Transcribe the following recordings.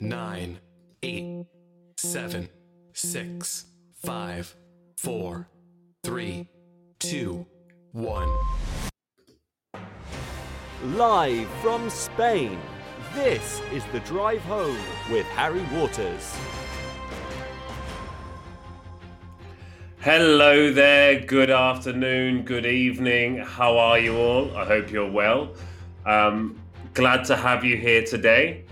nine, eight, seven, six, five, four, three, two, one. Live from Spain, this is The Drive Home with Harry Waters. Hello there, good afternoon, good evening. How are you all? I hope you're well. Um, glad to have you here today.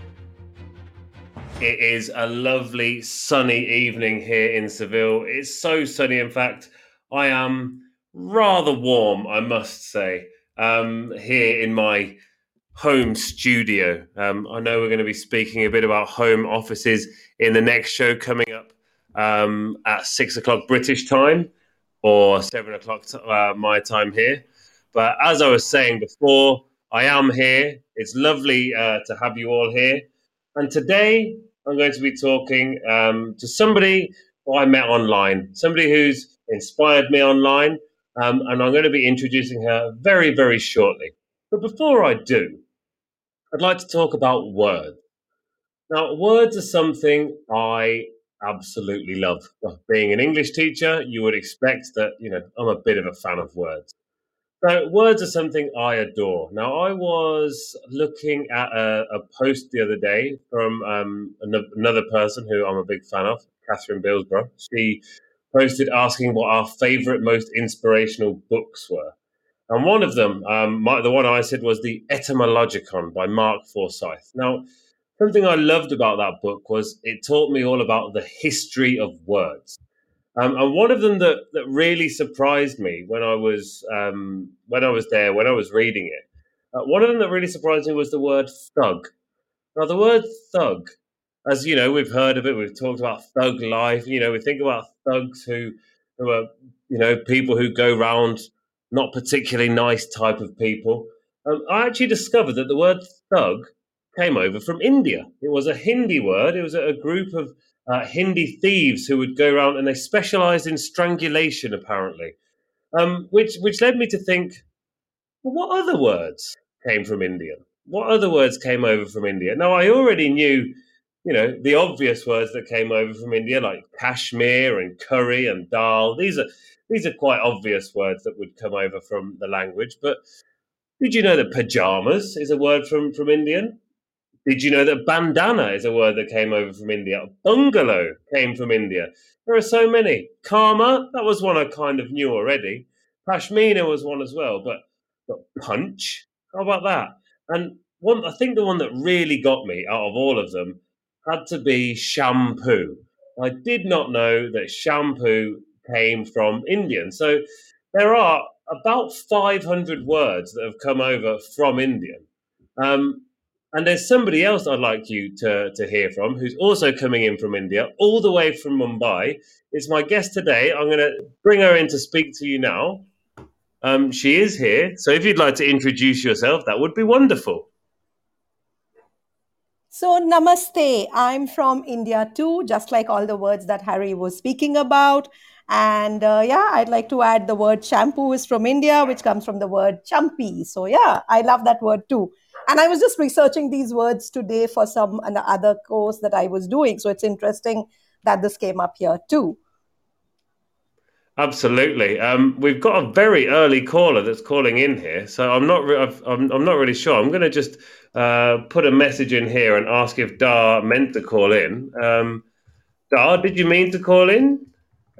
It is a lovely sunny evening here in Seville. It's so sunny, in fact, I am rather warm, I must say, um, here in my home studio. Um, I know we're going to be speaking a bit about home offices in the next show coming up um, at six o'clock British time or seven o'clock t- uh, my time here. But as I was saying before, I am here. It's lovely uh, to have you all here. And today I'm going to be talking um, to somebody who I met online, somebody who's inspired me online. Um, and I'm going to be introducing her very, very shortly. But before I do, I'd like to talk about words. Now, words are something I absolutely love. Being an English teacher, you would expect that, you know, I'm a bit of a fan of words. So, words are something I adore. Now, I was looking at a, a post the other day from um, another person who I'm a big fan of, Katherine Bilsborough. She posted asking what our favorite, most inspirational books were. And one of them, um, my, the one I said was The Etymologicon by Mark Forsyth. Now, something I loved about that book was it taught me all about the history of words. Um, and one of them that, that really surprised me when I was um, when I was there, when I was reading it, uh, one of them that really surprised me was the word thug. Now, the word thug, as you know, we've heard of it. We've talked about thug life. You know, we think about thugs who who are you know people who go round not particularly nice type of people. Um, I actually discovered that the word thug came over from India. It was a Hindi word. It was a group of uh, Hindi thieves who would go around and they specialized in strangulation, apparently. Um, which, which led me to think, well, what other words came from India? What other words came over from India? Now, I already knew, you know, the obvious words that came over from India, like Kashmir and curry and dal. These are these are quite obvious words that would come over from the language. But did you know that pajamas is a word from from Indian? Did you know that bandana is a word that came over from India? Bungalow came from India. There are so many. Karma, that was one I kind of knew already. Pashmina was one as well, but, but punch, how about that? And one, I think the one that really got me out of all of them had to be shampoo. I did not know that shampoo came from Indian. So there are about 500 words that have come over from Indian. Um, and there's somebody else I'd like you to, to hear from who's also coming in from India, all the way from Mumbai. It's my guest today. I'm going to bring her in to speak to you now. Um, she is here. So if you'd like to introduce yourself, that would be wonderful. So, namaste. I'm from India too, just like all the words that Harry was speaking about. And uh, yeah, I'd like to add the word shampoo is from India, which comes from the word champy. So, yeah, I love that word too and i was just researching these words today for some other course that i was doing so it's interesting that this came up here too Absolutely. Um, we've got a very early caller that's calling in here, so I'm not. Re- I'm, I'm not really sure. I'm going to just uh, put a message in here and ask if Dar meant to call in. Um, Dar, did you mean to call in,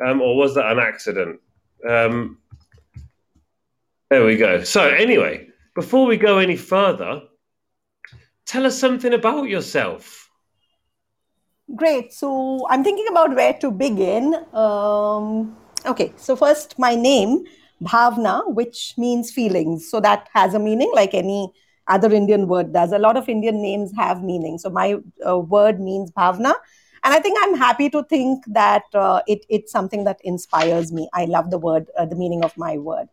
um, or was that an accident? Um, there we go. So anyway, before we go any further, tell us something about yourself. Great. So I'm thinking about where to begin. Um, okay. So first, my name, Bhavna, which means feelings. So that has a meaning like any other Indian word does. A lot of Indian names have meaning. So my uh, word means Bhavna. And I think I'm happy to think that uh, it, it's something that inspires me. I love the word, uh, the meaning of my word.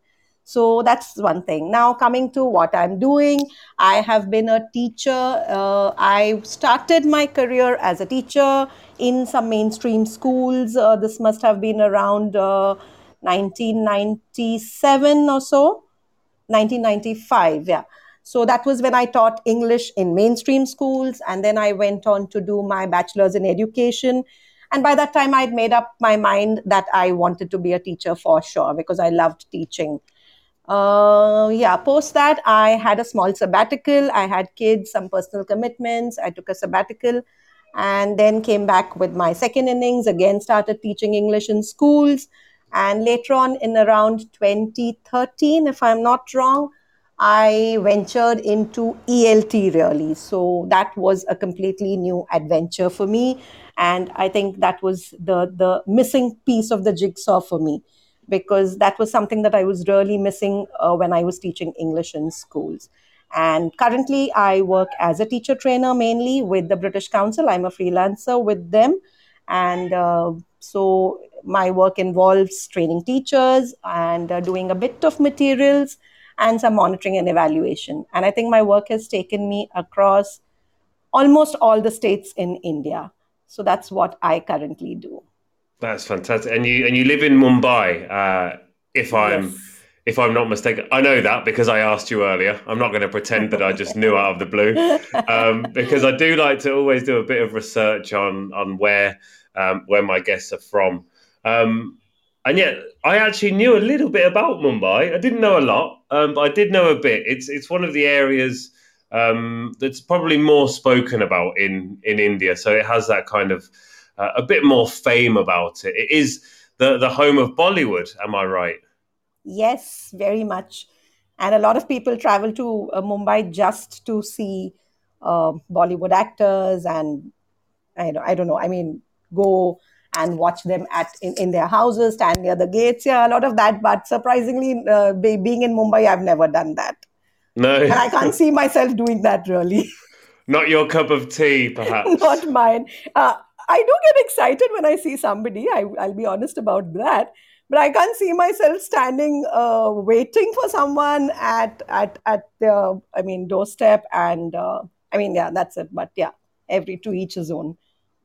So that's one thing. Now, coming to what I'm doing, I have been a teacher. Uh, I started my career as a teacher in some mainstream schools. Uh, this must have been around uh, 1997 or so, 1995, yeah. So that was when I taught English in mainstream schools. And then I went on to do my bachelor's in education. And by that time, I'd made up my mind that I wanted to be a teacher for sure because I loved teaching. Uh, yeah, post that, I had a small sabbatical. I had kids, some personal commitments. I took a sabbatical and then came back with my second innings. Again, started teaching English in schools. And later on, in around 2013, if I'm not wrong, I ventured into ELT really. So that was a completely new adventure for me. And I think that was the, the missing piece of the jigsaw for me because that was something that I was really missing uh, when I was teaching English in schools. And currently, I work as a teacher trainer mainly with the British Council. I'm a freelancer with them. And uh, so my work involves training teachers and uh, doing a bit of materials and some monitoring and evaluation. And I think my work has taken me across almost all the states in India. So that's what I currently do. That's fantastic. And you and you live in Mumbai, uh, if I'm yes. if I'm not mistaken. I know that because I asked you earlier. I'm not going to pretend that I just knew out of the blue, um, because I do like to always do a bit of research on on where um, where my guests are from. Um, and yet, I actually knew a little bit about Mumbai. I didn't know a lot, um, but I did know a bit. It's it's one of the areas um, that's probably more spoken about in in India. So it has that kind of uh, a bit more fame about it. It is the the home of Bollywood. Am I right? Yes, very much. And a lot of people travel to uh, Mumbai just to see uh, Bollywood actors, and I don't, I don't know. I mean, go and watch them at in, in their houses, stand near the gates. Yeah, a lot of that. But surprisingly, uh, being in Mumbai, I've never done that. No, and I can't see myself doing that really. Not your cup of tea, perhaps. Not mine. Uh, I do get excited when I see somebody. I, will be honest about that. But I can't see myself standing, uh, waiting for someone at at at the, I mean, doorstep. And uh, I mean, yeah, that's it. But yeah, every to each his own.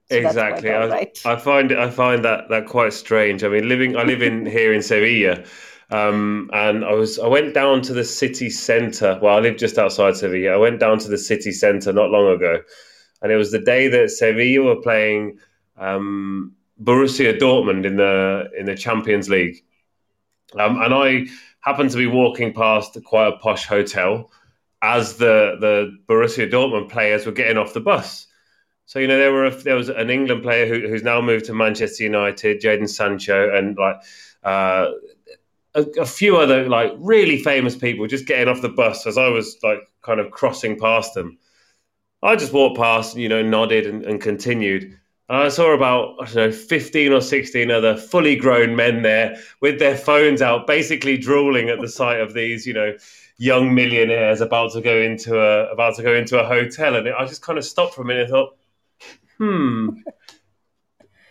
So exactly. I, right. I find I find that that quite strange. I mean, living I live in here in Sevilla, um, and I was I went down to the city centre. Well, I live just outside Sevilla. I went down to the city centre not long ago, and it was the day that Sevilla were playing um, Borussia Dortmund in the in the Champions League, um, and I happened to be walking past quite a posh hotel as the the Borussia Dortmund players were getting off the bus. So you know there were a, there was an England player who, who's now moved to Manchester United, Jadon Sancho, and like uh, a, a, few other like really famous people just getting off the bus as I was like kind of crossing past them. I just walked past, you know, nodded and, and continued. And I saw about, I don't know, 15 or 16 other fully grown men there with their phones out, basically drooling at the sight of these, you know, young millionaires about to go into a about to go into a hotel. And I just kind of stopped for a minute and thought, hmm.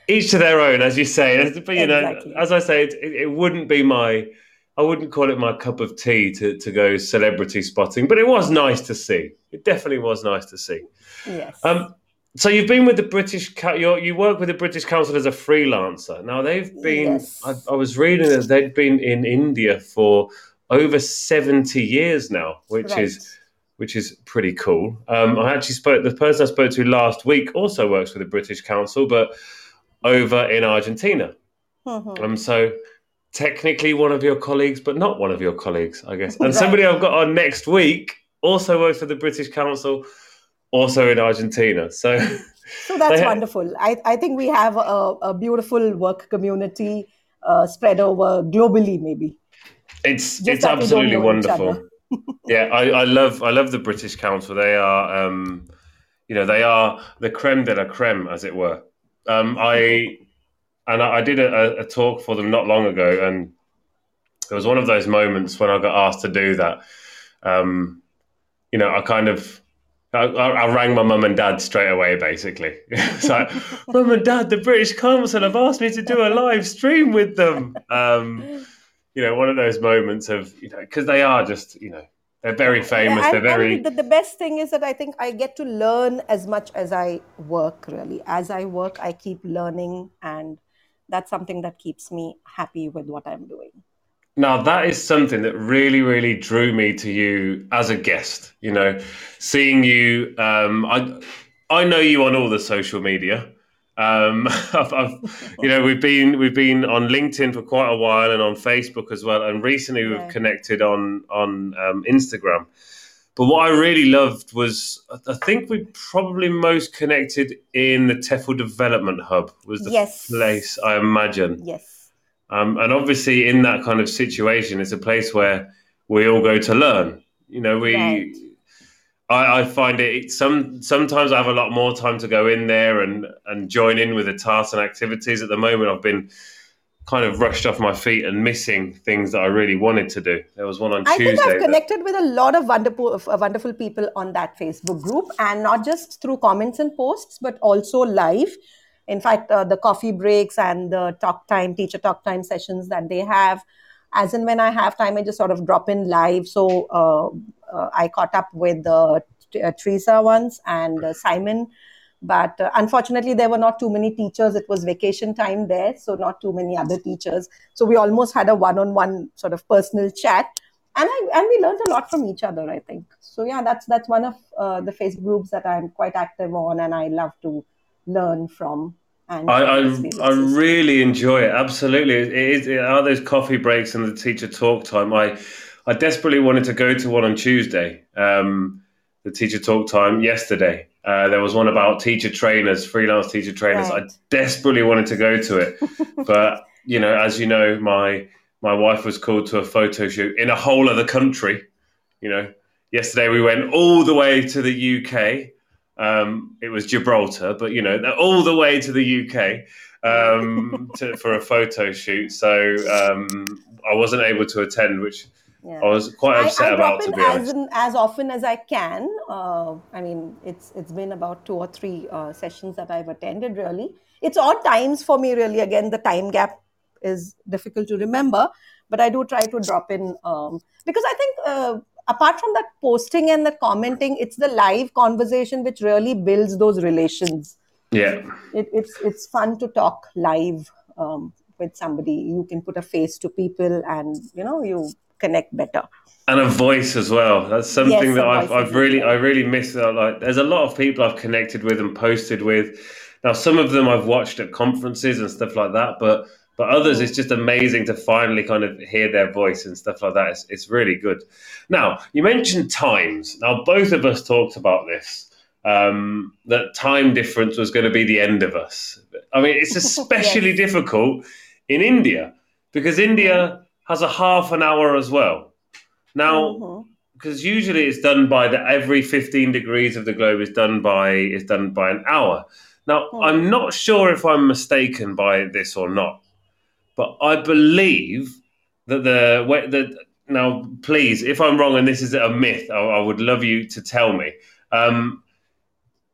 Each to their own, as you say. But you exactly. know, as I say, it, it wouldn't be my I wouldn't call it my cup of tea to, to go celebrity spotting, but it was nice to see. It definitely was nice to see. Yes. Um, so you've been with the British, you you work with the British Council as a freelancer. Now they've been. Yes. I, I, was reading that they'd been in India for over seventy years now, which right. is which is pretty cool. Um, I actually spoke. The person I spoke to last week also works for the British Council, but over in Argentina. Mm-hmm. Um, so technically one of your colleagues, but not one of your colleagues, I guess. And somebody I've got on next week also works for the British Council, also in Argentina. So, so that's wonderful. I, I think we have a, a beautiful work community uh, spread over globally, maybe. It's Just it's absolutely wonderful. yeah, I, I love I love the British Council. They are, um, you know, they are the creme de la creme, as it were. Um, I and I, I did a, a, talk for them not long ago, and it was one of those moments when I got asked to do that. Um, you know, I kind of I, I, rang my mum and dad straight away, basically. it's like, mum and dad, the British Council have asked me to do a live stream with them. Um, you know, one of those moments of, you know, because they are just, you know, they're very famous. Yeah, and, they're very. The, the, best thing is that I think I get to learn as much as I work, really. As I work, I keep learning and that's something that keeps me happy with what I'm doing. Now that is something that really, really drew me to you as a guest. You know, seeing you, um, I, I know you on all the social media. Um, I've, I've, you know, we've been we've been on LinkedIn for quite a while and on Facebook as well, and recently we've Right. connected on on um, Instagram. But what I really loved was, I think we probably most connected in the TEFL Development Hub was the Yes. place I imagine. Yes. Um, and obviously, in that kind of situation, it's a place where we all go to learn. You know, we. Right. I, I find it some sometimes I have a lot more time to go in there and and join in with the tasks and activities. At the moment, I've been kind of rushed off my feet and missing things that I really wanted to do. There was one on I Tuesday. think I've that- connected with a lot of wonderful, uh, wonderful people on that Facebook group, and not just through comments and posts, but also live. In fact, uh, the coffee breaks and the talk time, teacher talk time sessions that they have, as and when I have time, I just sort of drop in live. So uh, uh, I caught up with uh, T- uh, Teresa once and uh, Simon. But uh, unfortunately, there were not too many teachers. It was vacation time there, so not too many other teachers. So we almost had a one-on-one sort of personal chat and I and we learned a lot from each other. I think so. Yeah, that's that's one of uh, the Facebook groups that I'm quite active on, and I love to learn from. And I, I, I really enjoy it. Absolutely, it is. It are those coffee breaks and the teacher talk time. I, I desperately wanted to go to one on Tuesday. Um, the teacher talk time yesterday. Uh, there was one about teacher trainers, freelance teacher trainers. I desperately wanted to go to it, but you know, as you know, my my wife was called to a photo shoot in a whole other country. You know, yesterday we went all the way to the UK. Um, it was Gibraltar, but you know, all the way to the UK um, to, for a photo shoot. So um, I wasn't able to attend, which Yeah. I was quite upset I about, drop be as in, as often as I can. Uh, I mean, it's it's been about two or three uh, sessions that I've attended. Really, it's odd times for me. Really, again, the time gap is difficult to remember, but I do try to drop in um, because I think uh, apart from that posting and the commenting, it's the live conversation which really builds those relations. Yeah. It, it's it's fun to talk live um, with somebody. You can put a face to people, and you know you connect better. and a voice as well. That's something Yes, that I've, I've really, I really miss. uh, Like, there's a lot of people I've connected with and posted with. Now, some of them I've watched at conferences and stuff like that, but but others, it's just amazing to finally kind of hear their voice and stuff like that. It's, it's really good. Now, you mentioned times. Now, both of us talked about this. Um, that time difference was going to be the end of us. I mean, it's especially Yes. difficult in India because India has a half an hour as well. Now, because usually it's done by the every 15 degrees of the globe is done by is done by an hour now Hmm. i'm not sure if i'm mistaken by this or not but i believe that the way that now please if i'm wrong and this is a myth i, I would love you to tell me um,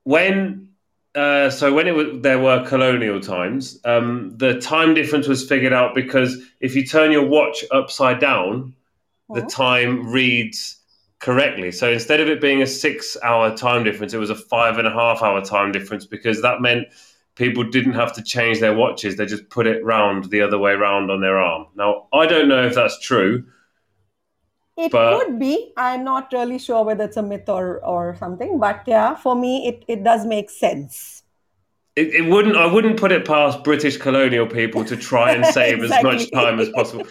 when uh, so when it was, there were colonial times, um, the time difference was figured out because if you turn your watch upside down, the time reads correctly. So instead of it being a six-hour time difference, it was a five and a half hour time difference because that meant people didn't have to change their watches; they just put it round the other way round on their arm. Now I don't know if that's true. It But- could be. I'm not really sure whether it's a myth or, or something, but yeah, for me, it, it does make sense. It, it wouldn't. I wouldn't put it past British colonial people to try and save as much time as possible.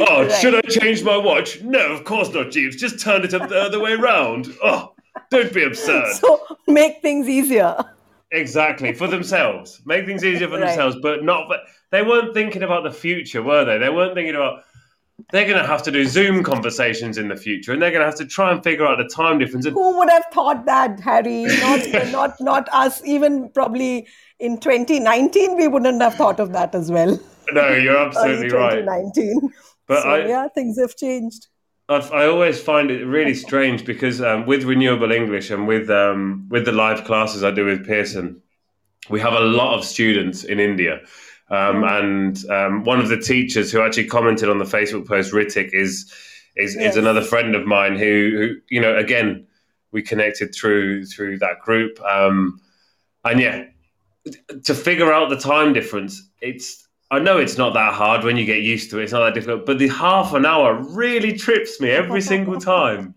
Oh, Right. should I change my watch? No, of course not, Jeeves. Just turn it up the other way round. Oh, don't be absurd. So make things easier. Exactly for themselves, make things easier for Right. themselves, but not. For, they weren't thinking about the future, were they? They weren't thinking about. They're going to have to do Zoom conversations in the future, and they're going to have to try and figure out the time difference. Who would have thought that, Harry? Not, not, not us. Even probably in 2019, we wouldn't have thought of that as well. no, you're absolutely right. 2019. But so, I, yeah, things have changed. I, I always find it really strange because um, with renewable English and with um, with the live classes I do with Pearson, we have a lot of students in India. Um, and um, one of the teachers who actually commented on the Facebook post, Ritik, is is, Yes. is another friend of mine who, who you know again we connected through through that group. Um, and yeah, to figure out the time difference, it's I know it's not that hard when you get used to it. It's not that difficult, but the half an hour really trips me every single time.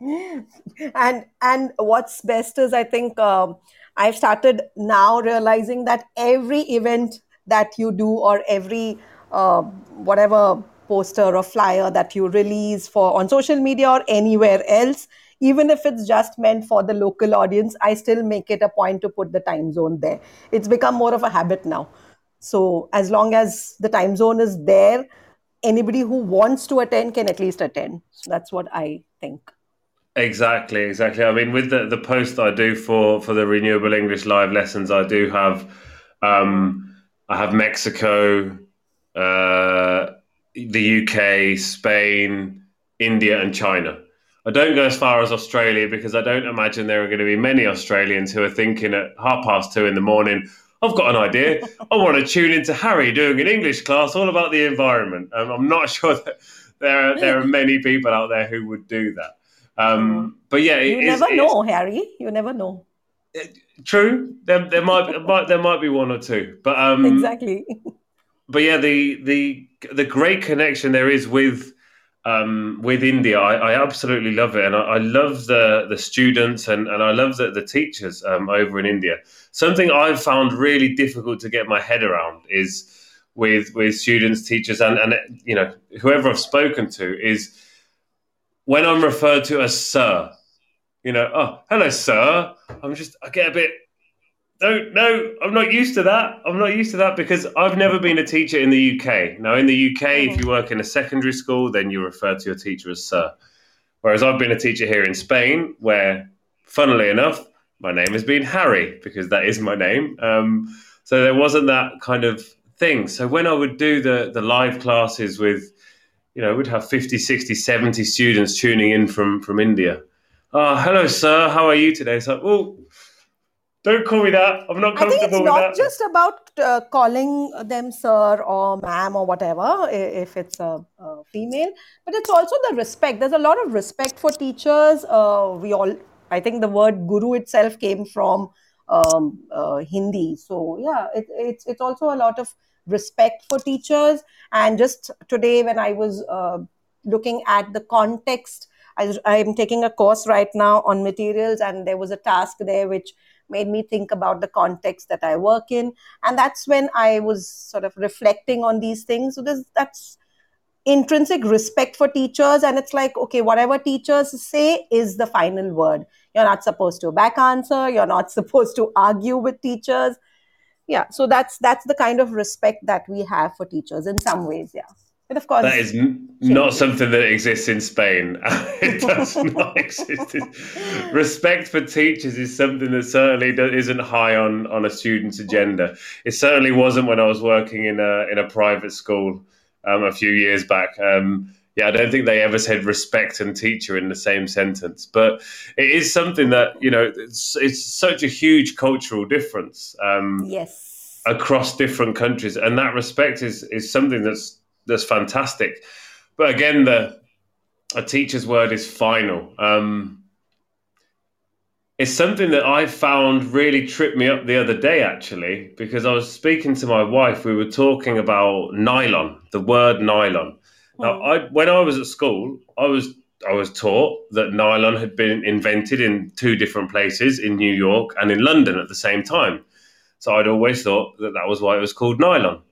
and and what's best is I think um, I've started now realizing that every event that you do or every uh, whatever poster or flyer that you release for on social media or anywhere else even if it's just meant for the local audience i still make it a point to put the time zone there. It's become more of a habit now. So as long as the time zone is there anybody who wants to attend can at least attend. So that's what i think. Exactly, exactly. I mean, with the, the post I do for for the renewable English live lessons, I do have um, I have Mexico, uh, the UK, Spain, India, and China. I don't go as far as Australia because I don't imagine there are going to be many Australians who are thinking at half past two in the morning, I've got an idea. I want to tune into Harry doing an English class all about the environment. Um, I'm not sure that there are, there are many people out there who would do that. Um, but yeah, you never know, Harry. You never know. True. There, there might, might there might be one or two, but um, exactly. But yeah, the the the great connection there is with um, with India. I, I, absolutely love it, and I, I, love the the students and, and I love the the teachers um, over in India. Something I've found really difficult to get my head around is with with students, teachers, and and you know whoever I've spoken to is when I'm referred to as sir, you know, oh, hello, sir. I'm just, I get a bit, no, no, I'm not used to that. I'm not used to that because I've never been a teacher in the UK. Now, in the UK, if you work in a secondary school, then you refer to your teacher as sir. Whereas I've been a teacher here in Spain, where, funnily enough, my name has been Harry because that is my name. Um, so there wasn't that kind of thing. So when I would do the the live classes with you know, we'd have 50, 60, 70 students tuning in from, from India. Oh, hello, sir. How are you today? So, well, don't call me that. I'm not comfortable I think it's not just about uh, calling them sir or ma'am or whatever, if it's a, a, female, but it's also the respect. There's a lot of respect for teachers. Uh, we all, I think the word guru itself came from um, uh, Hindi. So yeah, it, it's it's also a lot of respect for teachers. And just today, when I was uh, looking at the context, I, I'm taking a course right now on materials, and there was a task there which made me think about the context that I work in. And that's when I was sort of reflecting on these things. So this, that's intrinsic respect for teachers. And it's like, okay, whatever teachers say is the final word. You're not supposed to back answer. You're not supposed to argue with teachers yeah so that's that's the kind of respect that we have for teachers in some ways yeah but of course that is n- not something that exists in spain. It does not exist respect for teachers is something that certainly isn't high on on a student's agenda. It certainly wasn't when i was working in a in a private school um, a few years back. Um, yeah, I don't think they ever said respect and teacher in the same sentence. But it is something that you know it's, it's such a huge cultural difference. Um, yes, across different countries, and that respect is is something that's that's fantastic. But again, the a teacher's word is final. Um, it's something that I found really tripped me up the other day, actually, because I was speaking to my wife. We were talking about nylon, the word nylon. Now, I when I was at school, I was I was taught that nylon had been invented in two different places in New York and in London at the same time. So I'd always thought that that was why it was called nylon.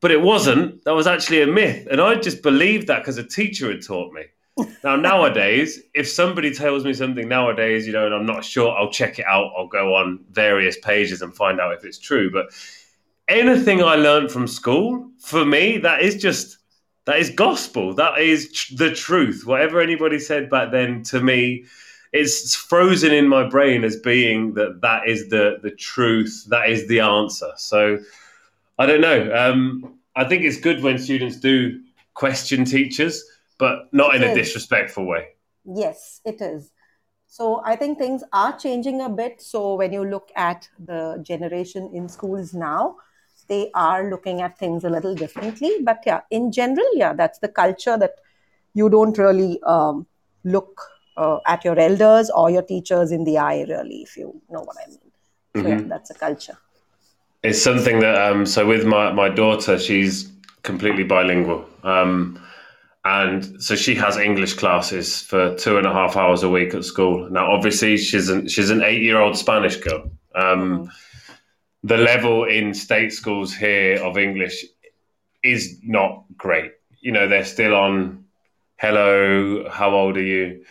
But it wasn't. That was actually a myth. And I just believed that because a teacher had taught me. now, nowadays, if somebody tells me something nowadays, you know, and I'm not sure, I'll check it out. I'll go on various pages and find out if it's true. But anything I learned from school, for me, that is just that is gospel. That is tr- the truth. Whatever anybody said back then to me, it's frozen in my brain as being that that is the the truth. That is the answer. So I don't know. Um, I think it's good when students do question teachers, but not it in is. a disrespectful way. Yes, it is. So I think things are changing a bit. So when you look at the generation in schools now, they are looking at things a little differently. But yeah, in general, yeah, that's the culture that you don't really um, look uh, at your elders or your teachers in the eye, really, if you know what I mean. So mm-hmm. yeah, that's a culture. It's something that um, so with my my daughter, she's completely bilingual. Um, and so she has English classes for two and a half hours a week at school. Now, obviously, she's an she's an eight year old Spanish girl. Um, the level in state schools here of English is not great. You know, they're still on hello, how old are you?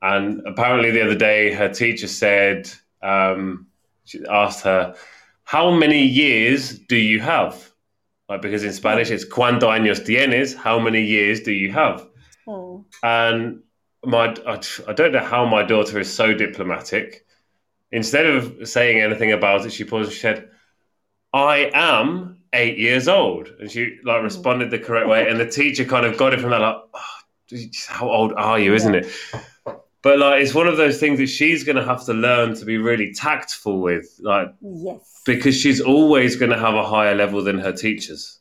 And apparently, the other day, her teacher said, um, she asked her, How many years do you have? Like, because in Spanish, it's ¿Cuántos años tienes? How many years do you have? Hmm. And my, I, I don't know how my daughter is so diplomatic. Instead of saying anything about it, she paused and she said, I am eight years old. And she like responded the correct way. And the teacher kind of got it from that, like, oh, how old are you, isn't it? But like, it's one of those things that she's going to have to learn to be really tactful with, like, Yes. because she's always going to have a higher level than her teachers,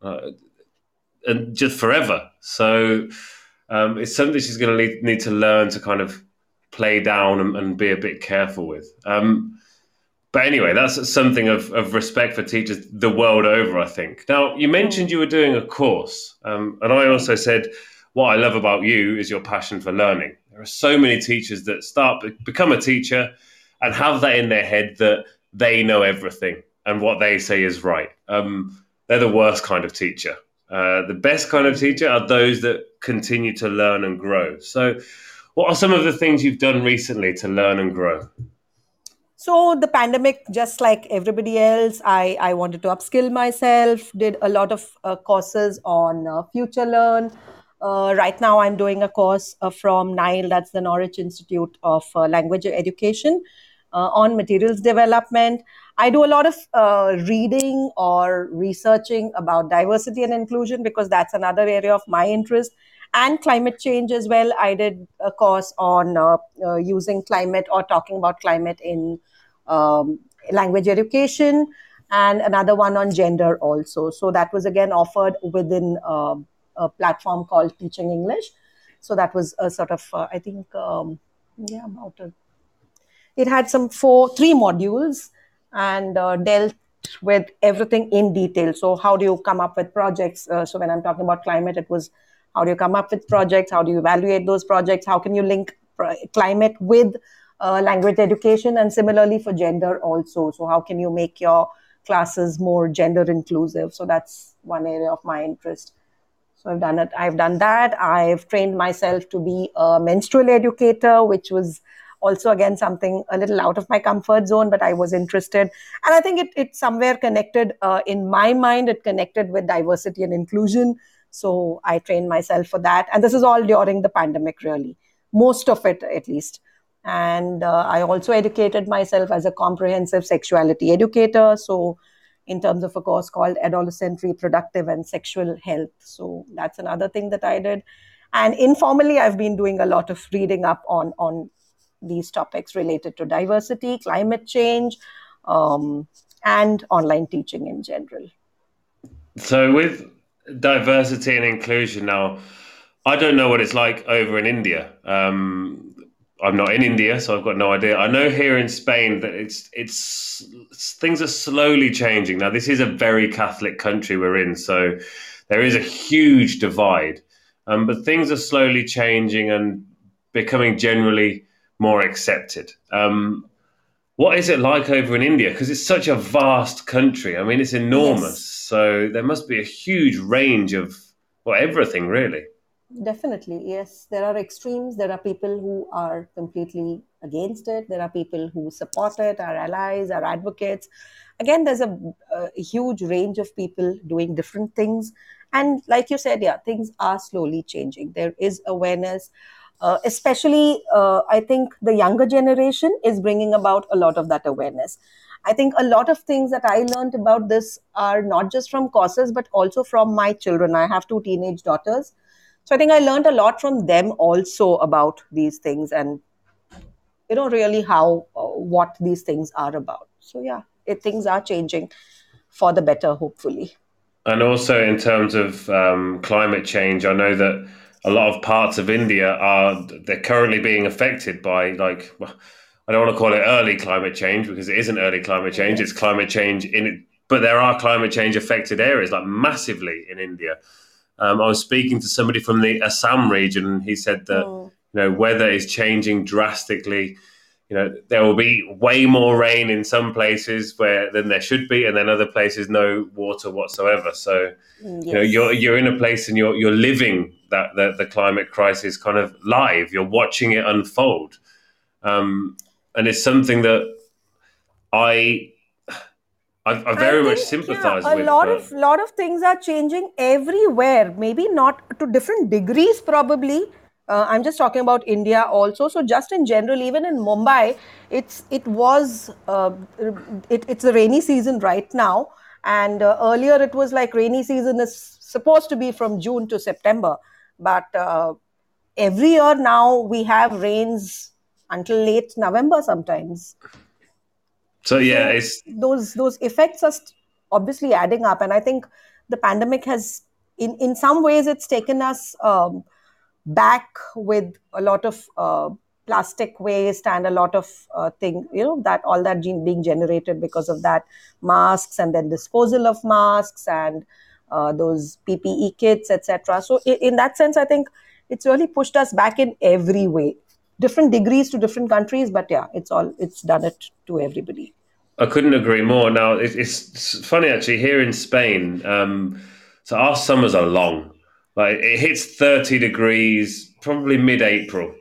uh, and just forever. So um, it's something she's going to need, need to learn to kind of play down and, and be a bit careful with. Um, but anyway, that's something of, of respect for teachers the world over, I think. Now, you mentioned you were doing a course, um, and I also said what I love about you is your passion for learning. There are so many teachers that start become a teacher and have that in their head that they know everything and what they say is right. Um, they're the worst kind of teacher. Uh, the best kind of teacher are those that continue to learn and grow. So, what are some of the things you've done recently to learn and grow? So the pandemic, just like everybody else, I, I wanted to upskill myself, did a lot of uh, courses on uh, Future Learn. Uh, right now, I'm doing a course uh, from NILE, that's the Norwich Institute of uh, Language Education, uh, on materials development. I do a lot of uh, reading or researching about diversity and inclusion because that's another area of my interest and climate change as well. I did a course on uh, using climate or talking about climate in um, language education, and another one on gender also. So that was again offered within a platform called Teaching English. So that was a sort of, uh, I think, um, yeah, about a, it had some four, three modules and uh, dealt with everything in detail. So how do you come up with projects? Uh, so when I'm talking about climate, it was how do you come up with projects? How do you evaluate those projects? How can you link climate with uh, language education? And similarly for gender also. So how can you make your classes more gender inclusive? So that's one area of my interest. So I've done it. I've done that. I've trained myself to be a menstrual educator, which was also again something a little out of my comfort zone, but I was interested. And I think it, it somewhere connected uh, in my mind, it connected with diversity and inclusion. So I trained myself for that. And this is all during the pandemic, really, most of it at least. And uh, I also educated myself as a comprehensive sexuality educator. So, in terms of a course called Adolescent Reproductive and Sexual Health. So, that's another thing that I did. And informally, I've been doing a lot of reading up on, on these topics related to diversity, climate change, um, and online teaching in general. So, with diversity and inclusion now, I don't know what it's like over in India. Um, I'm not in India, so I've got no idea. I know here in Spain that it's it's things are slowly changing. Now, this is a very Catholic country we're in, so there is a huge divide. Um, but things are slowly changing and becoming generally more accepted. Um, what is it like over in India? Because it's such a vast country. I mean, it's enormous. Yes. So there must be a huge range of well, everything really. Definitely, yes. There are extremes. There are people who are completely against it. There are people who support it, are allies, are advocates. Again, there's a, a huge range of people doing different things. And like you said, yeah, things are slowly changing. There is awareness. Uh, especially, uh, I think the younger generation is bringing about a lot of that awareness. I think a lot of things that I learned about this are not just from courses, but also from my children. I have two teenage daughters. So I think I learned a lot from them also about these things and, you know, really how, uh, what these things are about. So yeah, it, things are changing for the better, hopefully. And also in terms of um, climate change, I know that a lot of parts of India are they're currently being affected by like I don't want to call it early climate change because it isn't early climate change. It's climate change in but there are climate change affected areas, like massively in India. Um, I was speaking to somebody from the Assam region, and he said that oh. you know weather is changing drastically. You know there will be way more rain in some places where than there should be, and then other places no water whatsoever. So yes. you know you're you're in a place and you're you're living that the, the climate crisis kind of live. You're watching it unfold, um, and it's something that I I, I very think, much sympathize yeah, a with. A lot of lot of things are changing everywhere. Maybe not to different degrees, probably. Uh, I'm just talking about India also. So just in general, even in Mumbai, it's it was uh, it, it's a rainy season right now, and uh, earlier it was like rainy season is supposed to be from June to September, but uh, every year now we have rains until late November sometimes. So yeah, so it's those those effects are obviously adding up, and I think the pandemic has, in in some ways, it's taken us um, back with a lot of uh, plastic waste and a lot of uh, thing, you know, that all that gene being generated because of that masks and then disposal of masks and uh, those PPE kits, etc. So in, in that sense, I think it's really pushed us back in every way different degrees to different countries but yeah it's all it's done it to everybody i couldn't agree more. Now it's, it's funny actually here in spain um, so our summers are long. Like it hits 30 degrees probably mid-april.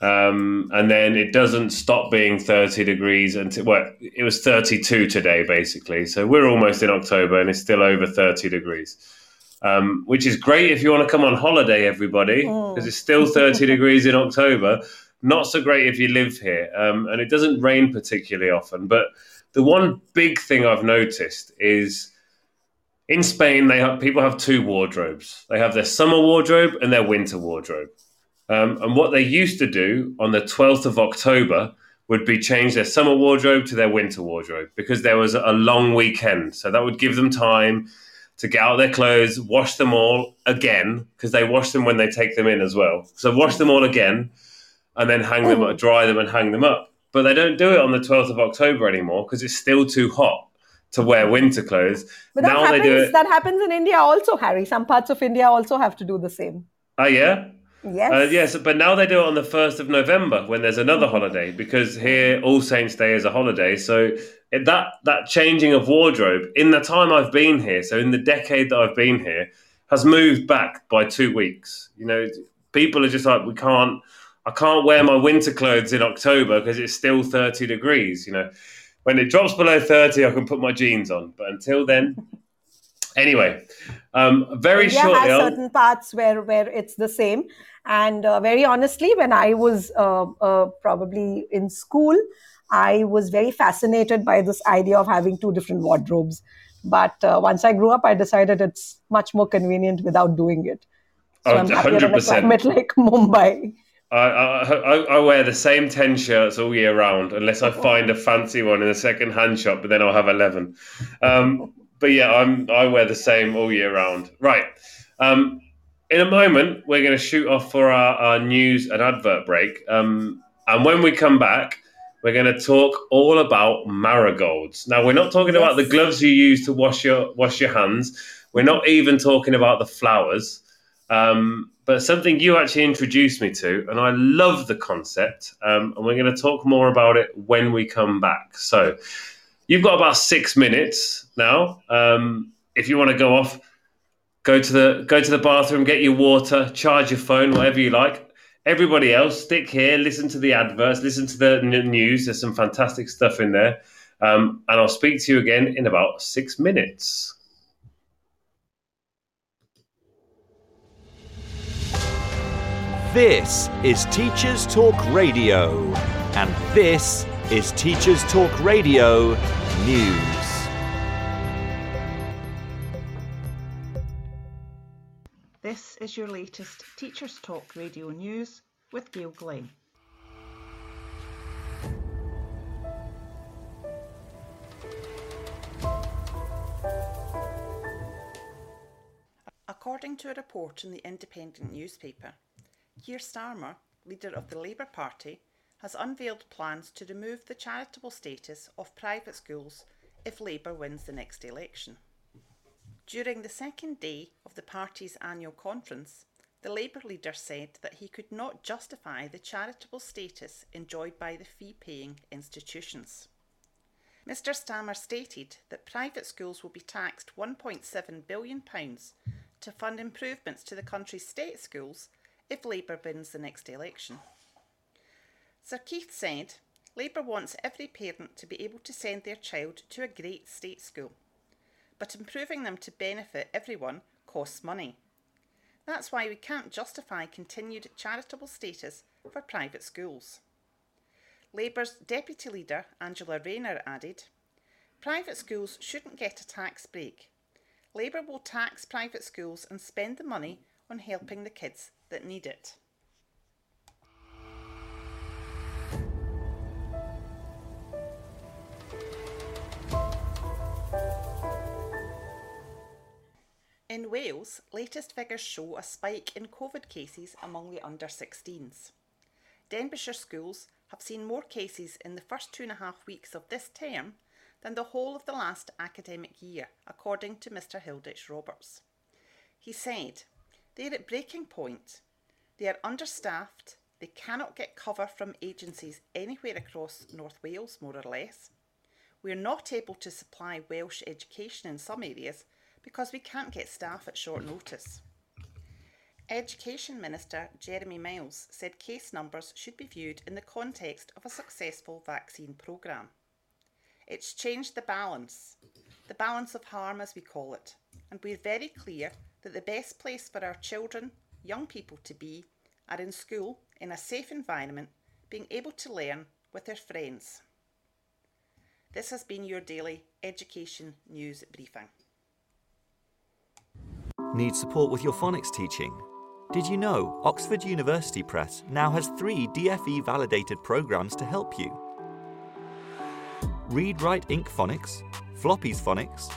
Um, and then it doesn't stop being 30 degrees until well it was 32 today basically. So we're almost in october and it's still over 30 degrees. Um, which is great if you want to come on holiday, everybody, because oh. it's still 30 degrees in October. Not so great if you live here. Um, and it doesn't rain particularly often. But the one big thing I've noticed is in Spain, they have, people have two wardrobes. They have their summer wardrobe and their winter wardrobe. Um, and what they used to do on the 12th of October would be change their summer wardrobe to their winter wardrobe because there was a long weekend. So that would give them time to get out their clothes, wash them all again because they wash them when they take them in as well. So wash them all again, and then hang them, up, dry them, and hang them up. But they don't do it on the 12th of October anymore because it's still too hot to wear winter clothes. But that now happens, they do it. That happens in India also, Harry. Some parts of India also have to do the same. Oh yeah. Yes. Uh, yes, but now they do it on the 1st of November when there's another holiday because here All Saints Day is a holiday. So that that changing of wardrobe in the time I've been here, so in the decade that I've been here, has moved back by two weeks. You know, people are just like, we can't, I can't wear my winter clothes in October because it's still 30 degrees. You know, when it drops below 30, I can put my jeans on, but until then, anyway, um, very India shortly. has certain parts where where it's the same, and uh, very honestly, when I was uh, uh, probably in school, I was very fascinated by this idea of having two different wardrobes. But uh, once I grew up, I decided it's much more convenient without doing it. So oh, I'm happier 100%. in a climate like Mumbai. I, I, I, wear the same 10 shirts all year round unless I find a fancy one in a second hand shop, but then I'll have 11. Um, but yeah, I'm, I wear the same all year round. Right. Um, in a moment, we're going to shoot off for our, our news and advert break. Um, and when we come back, we're going to talk all about marigolds. Now, we're not talking about the gloves you use to wash your wash your hands. We're not even talking about the flowers, um, but something you actually introduced me to, and I love the concept. Um, and we're going to talk more about it when we come back. So, you've got about six minutes now. Um, if you want to go off, go to the go to the bathroom, get your water, charge your phone, whatever you like everybody else, stick here, listen to the adverts, listen to the news. There's some fantastic stuff in there. Um, and I'll speak to you again in about six minutes. This is Teachers Talk Radio, and this is Teachers Talk Radio News. This is your latest Teachers Talk radio news with Gail Glenn. According to a report in the Independent newspaper, Keir Starmer, leader of the Labour Party, has unveiled plans to remove the charitable status of private schools if Labour wins the next election. During the second day of the party's annual conference, the Labour leader said that he could not justify the charitable status enjoyed by the fee paying institutions. Mr Starmer stated that private schools will be taxed £1.7 billion to fund improvements to the country's state schools if Labour wins the next election. Sir Keir said, Labour wants every parent to be able to send their child to a great state school, but improving them to benefit everyone costs money. That's why we can't justify continued charitable status for private schools. Labour's deputy leader, Angela Rayner, added Private schools shouldn't get a tax break. Labour will tax private schools and spend the money on helping the kids that need it. In Wales, latest figures show a spike in COVID cases among the under 16s. Denbighshire schools have seen more cases in the first two and a half weeks of this term than the whole of the last academic year, according to Mr. Hilditch Roberts. He said, They're at breaking point. They are understaffed, they cannot get cover from agencies anywhere across North Wales, more or less. We're not able to supply Welsh education in some areas because we can't get staff at short notice. Education Minister Jeremy Miles said case numbers should be viewed in the context of a successful vaccine programme. It's changed the balance, the balance of harm as we call it, and we're very clear that the best place for our children, young people to be, are in school in a safe environment, being able to learn with their friends. This has been your daily education news briefing. Need support with your phonics teaching? Did you know Oxford University Press now has three DFE validated programs to help you? Read Write Inc Phonics, Floppy's Phonics,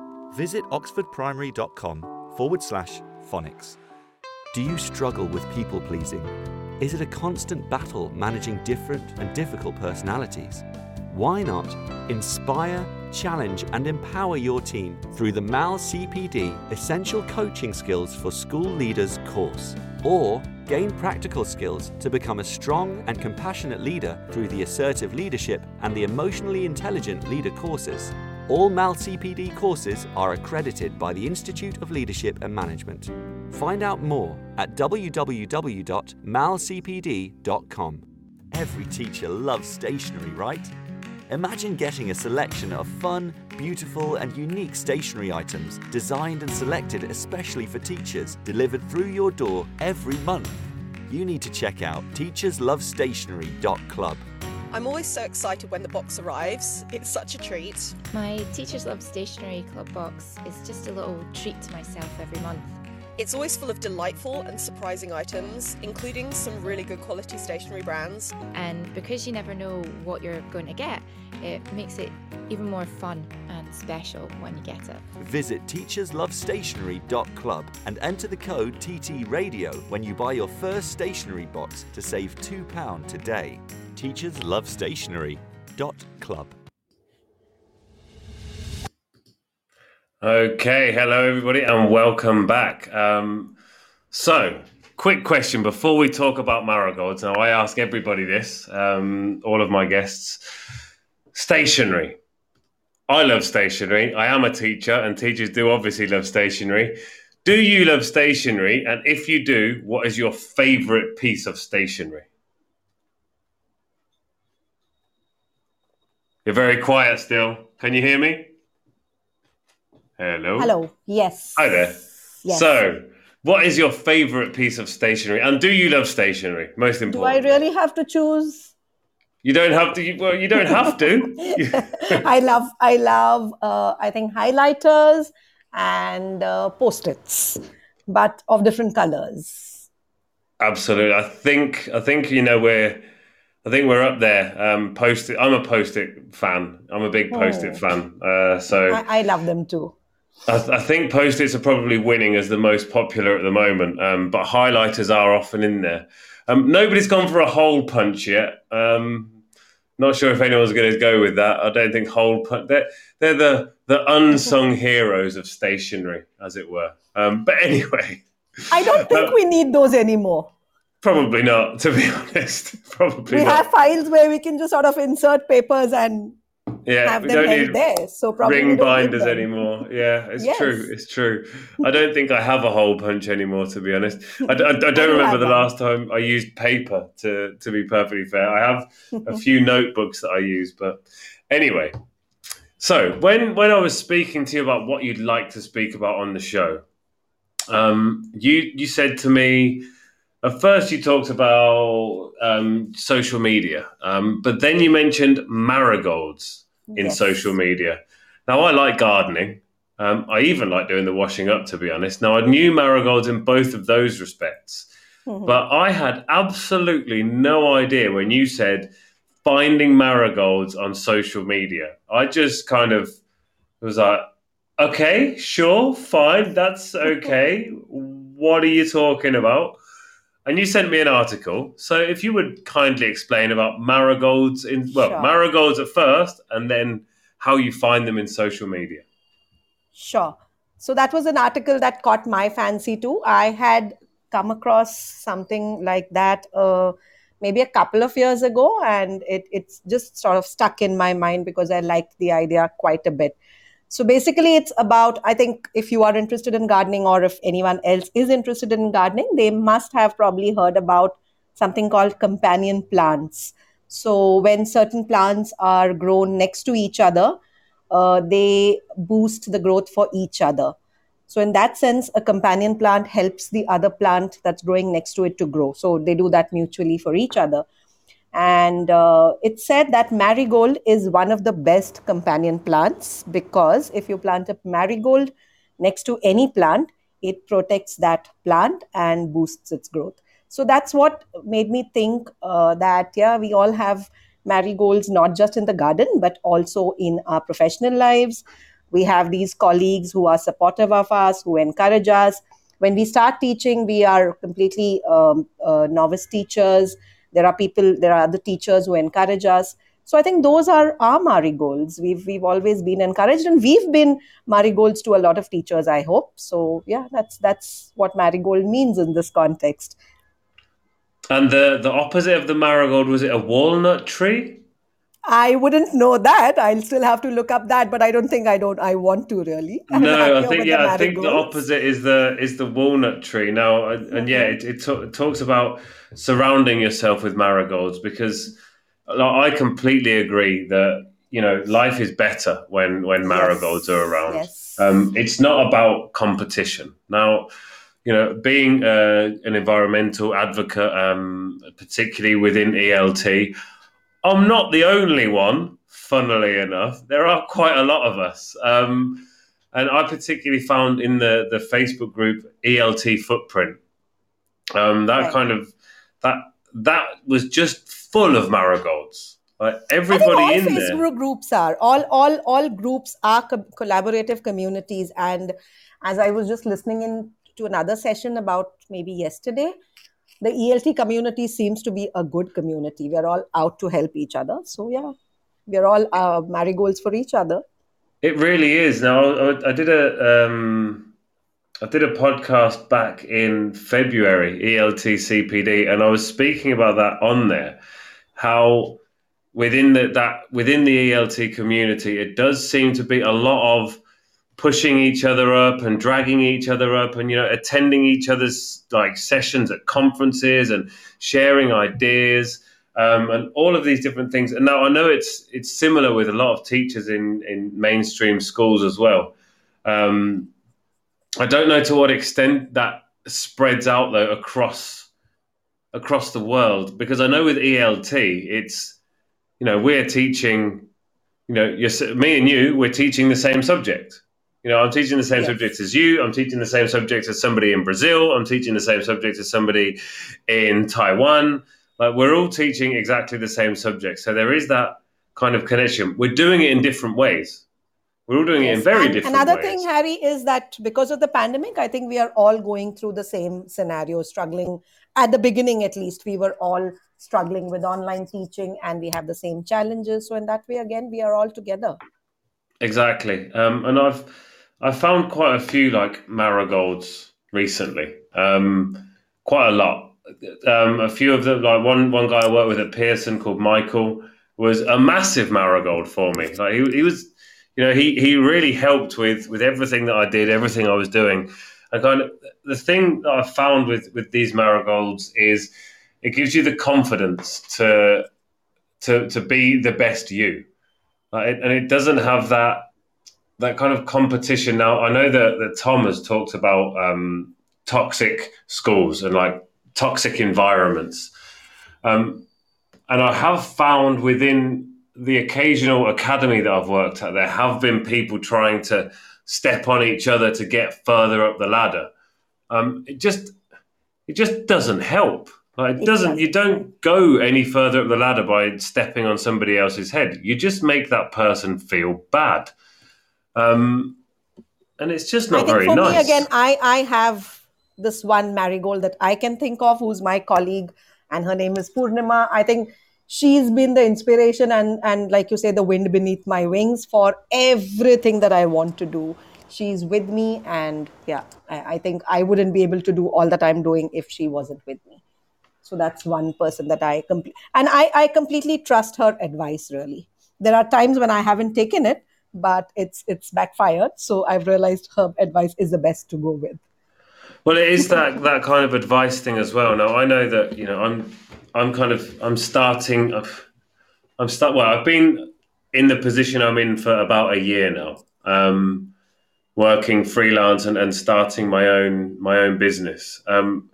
visit oxfordprimary.com forward slash phonics. Do you struggle with people pleasing? Is it a constant battle managing different and difficult personalities? Why not inspire, challenge, and empower your team through the MAL CPD Essential Coaching Skills for School Leaders course? Or gain practical skills to become a strong and compassionate leader through the Assertive Leadership and the Emotionally Intelligent Leader courses. All MAL CPD courses are accredited by the Institute of Leadership and Management. Find out more at www.malcpd.com. Every teacher loves stationery, right? Imagine getting a selection of fun, beautiful, and unique stationery items designed and selected especially for teachers, delivered through your door every month. You need to check out teacherslovestationery.club. I'm always so excited when the box arrives. It's such a treat. My Teachers Love Stationery Club box is just a little treat to myself every month. It's always full of delightful and surprising items, including some really good quality stationery brands. And because you never know what you're going to get, it makes it even more fun and special when you get it. Visit teacherslovestationery.club and enter the code TT Radio when you buy your first stationery box to save £2 today. teacherslovestationery.club. Okay, hello everybody, and welcome back. Um, so, quick question before we talk about marigolds. Now, I ask everybody this, um, all of my guests. Stationery. I love stationery. I am a teacher, and teachers do obviously love stationery. Do you love stationery? And if you do, what is your favorite piece of stationery? You're very quiet still. Can you hear me? Hello. Hello. Yes. Hi there. Yes. So, what is your favorite piece of stationery? And do you love stationery? Most important. Do I really have to choose? You don't have to. Well, you don't have to. I love, I love, uh, I think highlighters and uh, post-its, but of different colors. Absolutely. I think. I think you know we're. I think we're up there. Um, post-it. I'm a post-it fan. I'm a big post-it Oh. fan. Uh, so I, I love them too. I, I think post-its are probably winning as the most popular at the moment, um, but highlighters are often in there. Um, nobody's gone for a hole punch yet. Um, not sure if anyone's going to go with that. I don't think hole punch. They're, they're the the unsung heroes of stationery, as it were. Um, but anyway, I don't think Uh, we need those anymore. Probably not. To be honest, probably We not. have files where we can just sort of insert papers and yeah, have them held there. So probably ring don't need binders anymore. Yeah, it's Yes. true. It's true. I don't think I have a hole punch anymore, to be honest. I don't do remember the one. last time I used paper. To to be perfectly fair, I have a few notebooks that I use, but anyway. So when when I was speaking to you about what you'd like to speak about on the show, um, you you said to me. At first, you talked about um, social media, um, but then you mentioned marigolds in Yes. social media. Now, I like gardening. Um, I even like doing the washing up, to be honest. Now, I knew marigolds in both of those respects, Mhm. but I had absolutely no idea when you said finding marigolds on social media. I just kind of was like, okay, sure, fine, that's okay. what are you talking about? And you sent me an article. So if you would kindly explain about marigolds in well, Sure. marigolds at first and then how you find them in social media. Sure. So that was an article that caught my fancy too. I had come across something like that uh, maybe a couple of years ago, and it, it's just sort of stuck in my mind because I liked the idea quite a bit. So basically, it's about I think if you are interested in gardening or if anyone else is interested in gardening, they must have probably heard about something called companion plants. So when certain plants are grown next to each other, uh, they boost the growth for each other. So, in that sense, a companion plant helps the other plant that's growing next to it to grow. So, they do that mutually for each other. And uh, it said that marigold is one of the best companion plants because if you plant a marigold next to any plant, it protects that plant and boosts its growth. So that's what made me think uh, that, yeah, we all have marigolds not just in the garden, but also in our professional lives. We have these colleagues who are supportive of us, who encourage us. When we start teaching, we are completely um, uh, novice teachers. There are people, there are other teachers who encourage us. So I think those are our marigolds. We've we've always been encouraged, and we've been marigolds to a lot of teachers. I hope so. Yeah, that's that's what marigold means in this context. And the the opposite of the marigold was it a walnut tree? I wouldn't know that. I'll still have to look up that, but I don't think I don't. I want to really. I'm no, I think yeah, I think the opposite is the is the walnut tree. Now, and, and yeah, it, it, it talks about surrounding yourself with marigolds because like, I completely agree that you know life is better when when marigolds are around. Yes. Um, it's not about competition. Now, you know, being uh, an environmental advocate, um, particularly within ELT, I'm not the only one. Funnily enough, there are quite a lot of us. Um, and I particularly found in the, the Facebook group ELT Footprint um, that Right. kind of that that was just full of marigolds. Like I think all in Facebook there. groups are all all all groups are co- collaborative communities. And as I was just listening in to another session about maybe yesterday, the ELT community seems to be a good community. We're all out to help each other. So yeah, we're all uh, marigolds for each other. It really is. Now, I, I did a um, I did a podcast back in February, ELT CPD, and I was speaking about that on there. How within the, that within the ELT community, it does seem to be a lot of pushing each other up and dragging each other up, and you know, attending each other's like sessions at conferences and sharing ideas um, and all of these different things. And now I know it's it's similar with a lot of teachers in in mainstream schools as well. Um, I don't know to what extent that spreads out though across across the world because I know with ELT it's you know, we're teaching, you know, me and you, we're teaching the same subject. You know, I'm teaching the same Yes. subject as you. I'm teaching the same subject as somebody in Brazil. I'm teaching the same subject as somebody in Taiwan. Like we're all teaching exactly the same subject. So there is that kind of connection. We're doing it in different ways. We're all doing it in very And different Another ways. thing, Harry, is that because of the pandemic, I think we are all going through the same scenario, struggling. At the beginning, at least, we were all struggling with online teaching and we have the same challenges. So, in that way, again, we are all together. Exactly. Um, and I've I found quite a few like marigolds recently. Um, quite a lot. Um, a few of them, like one one guy I worked with at Pearson called Michael, was a massive marigold for me. Like he, he was, you know, he he really helped with with everything that I did, everything I was doing. And kind of the thing that I found with with these marigolds is it gives you the confidence to to to be the best you. Like, and it doesn't have that that kind of competition. Now, I know that, that Tom has talked about um, toxic schools and like toxic environments. Um, and I have found within the occasional academy that I've worked at, there have been people trying to step on each other to get further up the ladder. Um, it just it just doesn't help. Like, it doesn't. You don't go any further up the ladder by stepping on somebody else's head. You just make that person feel bad, um, and it's just I not think very for nice. me, again, I, I have this one marigold that I can think of who's my colleague, and her name is Purnima. I think she's been the inspiration and, and, like you say, the wind beneath my wings for everything that I want to do. She's with me, and yeah, I, I think I wouldn't be able to do all that I'm doing if she wasn't with me. So that's one person that I complete, and I, I completely trust her advice. Really, there are times when I haven't taken it, but it's it's backfired. So I've realized her advice is the best to go with. Well, it is that that kind of advice thing as well. Now, I know that you know I'm I'm kind of I'm starting. I'm start. Well, I've been in the position I'm in for about a year now, um, working freelance and, and starting my own my own business. Um,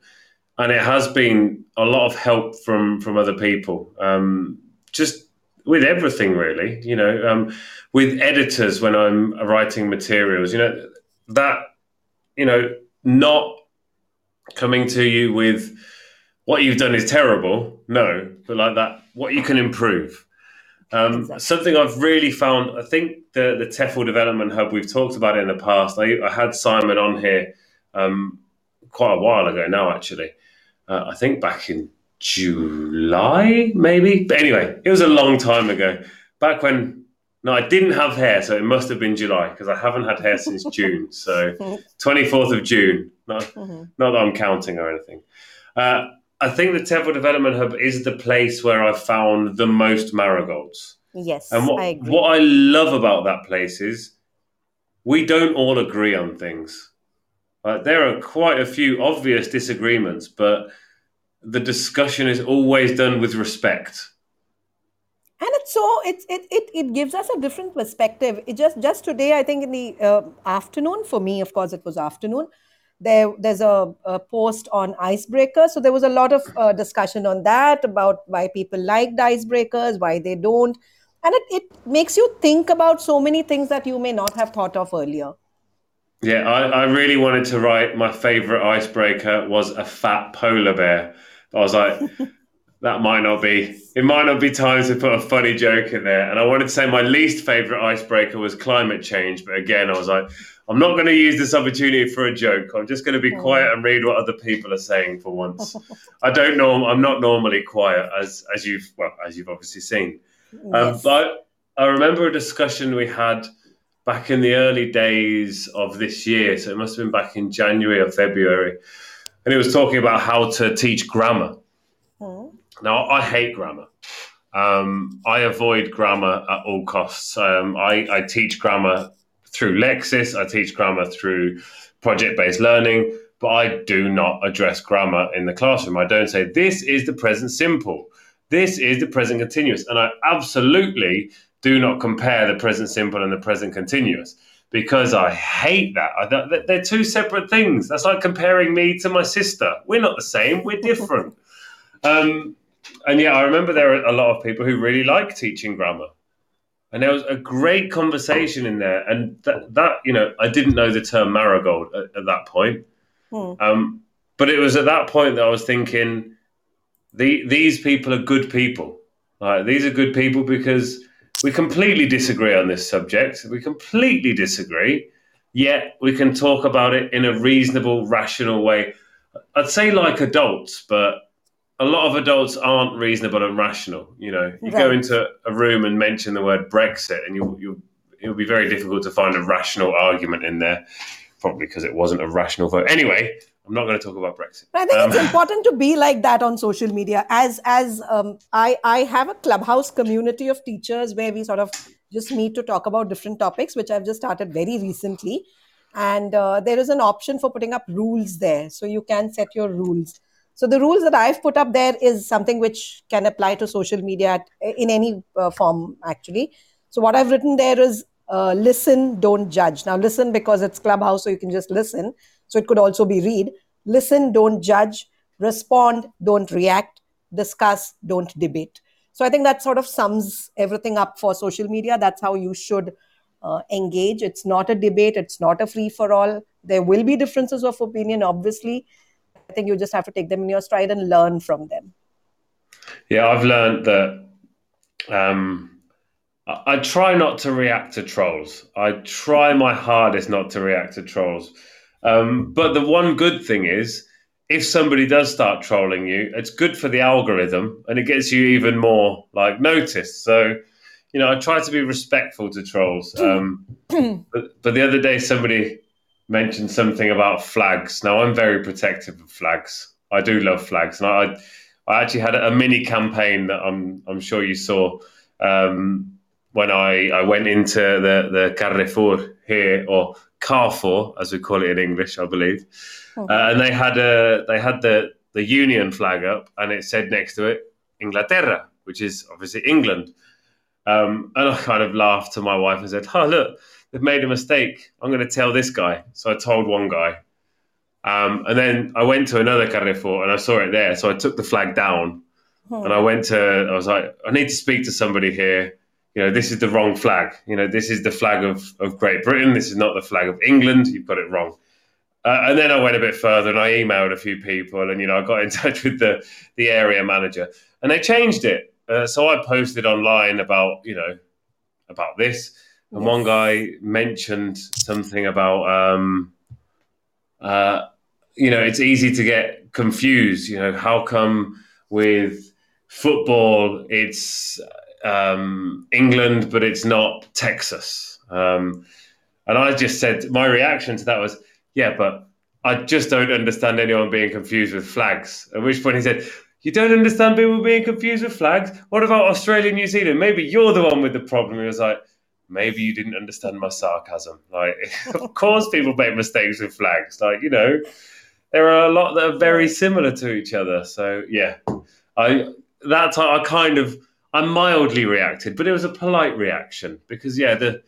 and it has been a lot of help from from other people. Um, just with everything, really. You know, um, with editors when I'm writing materials. You know that you know not coming to you with what you've done is terrible. No, but like that, what you can improve. Um, Exactly. Something I've really found, I think the, the TEFL Development Hub, we've talked about it in the past. I, I had Simon on here um, quite a while ago now, actually. Uh, I think back in July, maybe. But anyway, it was a long time ago. Back when, no, I didn't have hair, so it must have been July because I haven't had hair since June. So 24th of June. Not, Mhm. not that I'm counting or anything. Uh, I think the TEFL Development Hub is the place where I've found the most marigolds. Yes, And what I agree. what I love about that place is we don't all agree on things. Like, there are quite a few obvious disagreements, but the discussion is always done with respect. and it's so it's it, it it gives us a different perspective it just just today i think in the uh, afternoon for me of course it was afternoon there there's a, a post on icebreakers so there was a lot of uh, discussion on that about why people liked icebreakers why they don't and it, it makes you think about so many things that you may not have thought of earlier Yeah, I, I really wanted to write my favorite icebreaker was a fat polar bear. I was like, that might not be. It might not be time to put a funny joke in there. And I wanted to say my least favorite icebreaker was climate change. But again, I was like, I'm not going to use this opportunity for a joke. I'm just going to be quiet and read what other people are saying for once. I don't know. I'm not normally quiet, as as you've well as you've obviously seen. Um, But I remember a discussion we had back in the early days of this year. So it must have been back in January or February. And it was talking about how to teach grammar. Hmm. Now, I hate grammar. Um, I avoid grammar at all costs. Um, I, I teach grammar through Lexis, I teach grammar through project based learning, but I do not address grammar in the classroom. I don't say, this is the present simple, this is the present continuous. And I absolutely do not compare the present simple and the present continuous because I hate that. I, that- they're two separate things. That's like comparing me to my sister. We're not the same, we're different. um, and yeah, I remember there are a lot of people who really like teaching grammar. And there was a great conversation in there. And that, that you know, I didn't know the term marigold at, at that point. Hmm. Um, but it was at that point that I was thinking, the, these people are good people. Right? These are good people because we completely disagree on this subject. We completely disagree, yet we can talk about it in a reasonable, rational way. I'd say like adults, but a lot of adults aren't reasonable and rational. You know, you right. go into a room and mention the word Brexit, and you you it'll be very difficult to find a rational argument in there. Probably because it wasn't a rational vote. Anyway, I'm not going to talk about Brexit. I think um, it's important to be like that on social media. As as um, I I have a clubhouse community of teachers where we sort of just meet to talk about different topics, which I've just started very recently. And uh, there is an option for putting up rules there, so you can set your rules. So the rules that I've put up there is something which can apply to social media in any uh, form, actually. So what I've written there is uh, listen, don't judge. Now listen because it's Clubhouse, so you can just listen. So it could also be read. Listen, don't judge. Respond, don't react. Discuss, don't debate. So I think that sort of sums everything up for social media. That's how you should uh, engage. It's not a debate. It's not a free for all. There will be differences of opinion, obviously I think you just have to take them in your stride and learn from them. Yeah, I've learned that um, I, try not to react to trolls. I try my hardest not to react to trolls. Um, but the one good thing is, if somebody does start trolling you, it's good for the algorithm and it gets you even more like noticed. So, you know, I try to be respectful to trolls. Um, but, but the other day, somebody mentioned something about flags. Now, I'm very protective of flags. I do love flags, and I, I actually had a mini campaign that I'm, I'm sure you saw um, when I, I went into the the Carrefour here, or Carrefour as we call it in English, I believe, uh, and they had a they had the the Union flag up, and it said next to it Inglaterra, which is obviously England. Um, and I kind of laughed to my wife and said, "Oh, look." they've made a mistake. I'm going to tell this guy. So I told one guy. Um, and then I went to another Carrefour and I saw it there. So I took the flag down oh. and I went to, I was like, I need to speak to somebody here. You know, this is the wrong flag. You know, this is the flag of, of Great Britain. This is not the flag of England. You've got it wrong. Uh, and then I went a bit further and I emailed a few people and, you know, I got in touch with the, the area manager and they changed it. Uh, so I posted online about, you know, about this and one guy mentioned something about um, uh, you know it's easy to get confused you know how come with football it's um, england but it's not texas um, and i just said my reaction to that was yeah but i just don't understand anyone being confused with flags at which point he said you don't understand people being confused with flags what about australia new zealand maybe you're the one with the problem he was like maybe you didn't understand my sarcasm. Like, of course, people make mistakes with flags. Like, you know, there are a lot that are very similar to each other. So, yeah, I that time I kind of I mildly reacted, but it was a polite reaction because, yeah, the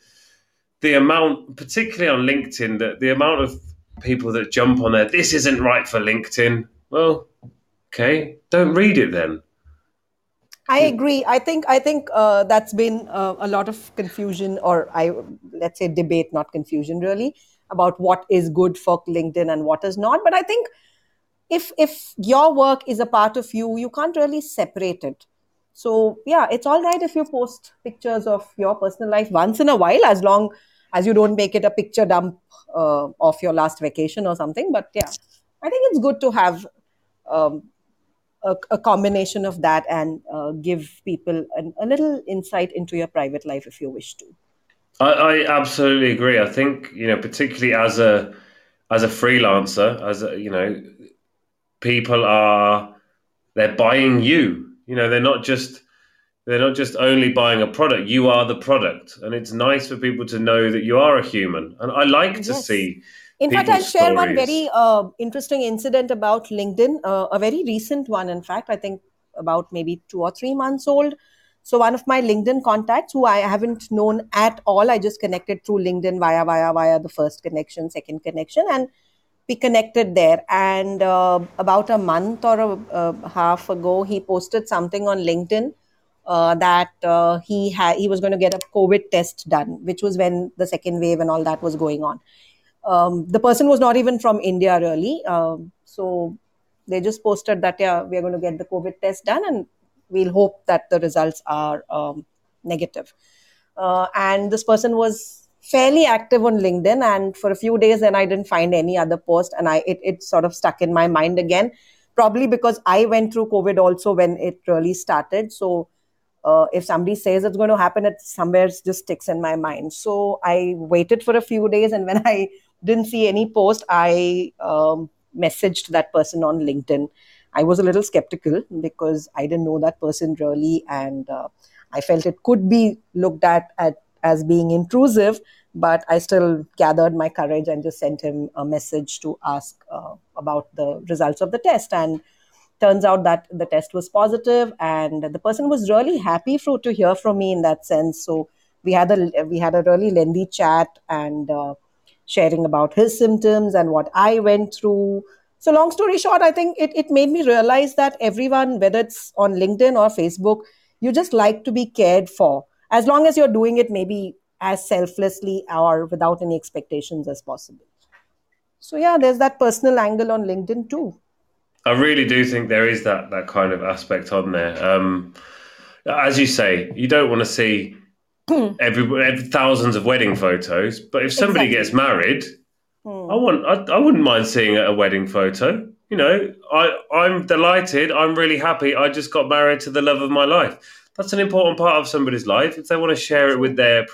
the amount, particularly on LinkedIn, that the amount of people that jump on there, this isn't right for LinkedIn. Well, okay, don't read it then. I agree. I think I think uh, that's been uh, a lot of confusion, or I let's say debate, not confusion, really, about what is good for LinkedIn and what is not. But I think if if your work is a part of you, you can't really separate it. So yeah, it's all right if you post pictures of your personal life once in a while, as long as you don't make it a picture dump uh, of your last vacation or something. But yeah, I think it's good to have. Um, a, a combination of that and uh, give people an, a little insight into your private life if you wish to. I, I, absolutely agree. I think you know, particularly as a as a freelancer, as a, you know, people are they're buying you. You know, they're not just they're not just only buying a product. You are the product, and it's nice for people to know that you are a human. And I like yes. to see in fact, I'll share stories. one very uh, interesting incident about LinkedIn, uh, a very recent one, in fact, I think about maybe two or three months old. So, one of my LinkedIn contacts who I haven't known at all, I just connected through LinkedIn via, via, via the first connection, second connection. And we connected there. And uh, about a month or a, a, half ago, he posted something on LinkedIn uh, that uh, he he was going to get a COVID test done, which was when the second wave and all that was going on. Um, the person was not even from India, really. Um, so they just posted that yeah, we are going to get the COVID test done, and we'll hope that the results are um, negative. Uh, and this person was fairly active on LinkedIn, and for a few days, then I didn't find any other post, and I it, it sort of stuck in my mind again, probably because I went through COVID also when it really started. So uh, if somebody says it's going to happen, it somewhere just sticks in my mind. So I waited for a few days, and when I didn't see any post, I um, messaged that person on LinkedIn. I was a little skeptical because I didn't know that person really, and uh, I felt it could be looked at, at as being intrusive. But I still gathered my courage and just sent him a message to ask uh, about the results of the test. And turns out that the test was positive, and the person was really happy for to hear from me in that sense. So we had a we had a really lengthy chat and uh, sharing about his symptoms and what I went through. So, long story short, I think it, it made me realize that everyone, whether it's on LinkedIn or Facebook, you just like to be cared for as long as you're doing it maybe as selflessly or without any expectations as possible. So, yeah, there's that personal angle on LinkedIn too. I really do think there is that that kind of aspect on there. Um, as you say, you don't want to see every, every, thousands of wedding photos. But if somebody exactly. gets married, mm. I want I, I wouldn't mind seeing a wedding photo. You know, I I'm delighted. I'm really happy. I just got married to the love of my life. That's an important part of somebody's life. If they want to share it with their,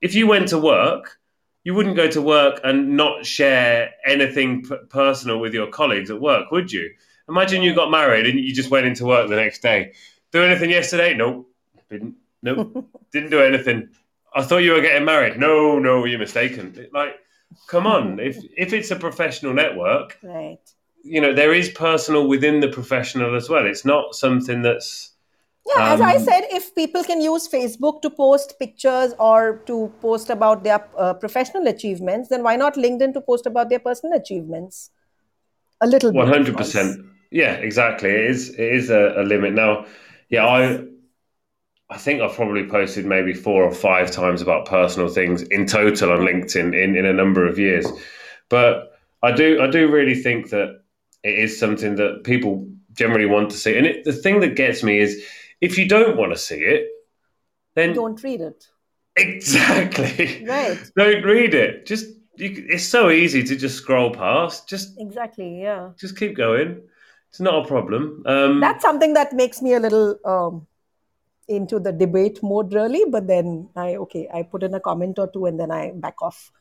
if you went to work, you wouldn't go to work and not share anything p- personal with your colleagues at work, would you? Imagine you got married and you just went into work the next day. Do anything yesterday? No, didn't. Nope, didn't do anything. I thought you were getting married. No, no, you're mistaken. Like, come on. if if it's a professional network, right? You know, there is personal within the professional as well. It's not something that's yeah, um, as I um, said, if people can use Facebook to post pictures or to post about their uh, professional achievements, then why not LinkedIn to post about their personal achievements? A little. One hundred percent. Yeah, exactly. It is. It is a, a limit now. Yeah, I I think I've probably posted maybe four or five times about personal things in total on LinkedIn in, in a number of years. But I do I do really think that it is something that people generally want to see. And it, the thing that gets me is if you don't want to see it, then don't read it. Exactly. Right. don't read it. Just you, it's so easy to just scroll past. Just exactly. Yeah. Just keep going. It's not a problem. Um, That's something that makes me a little. Um, into the debate mode really but then i okay i put in a comment or two and then i back off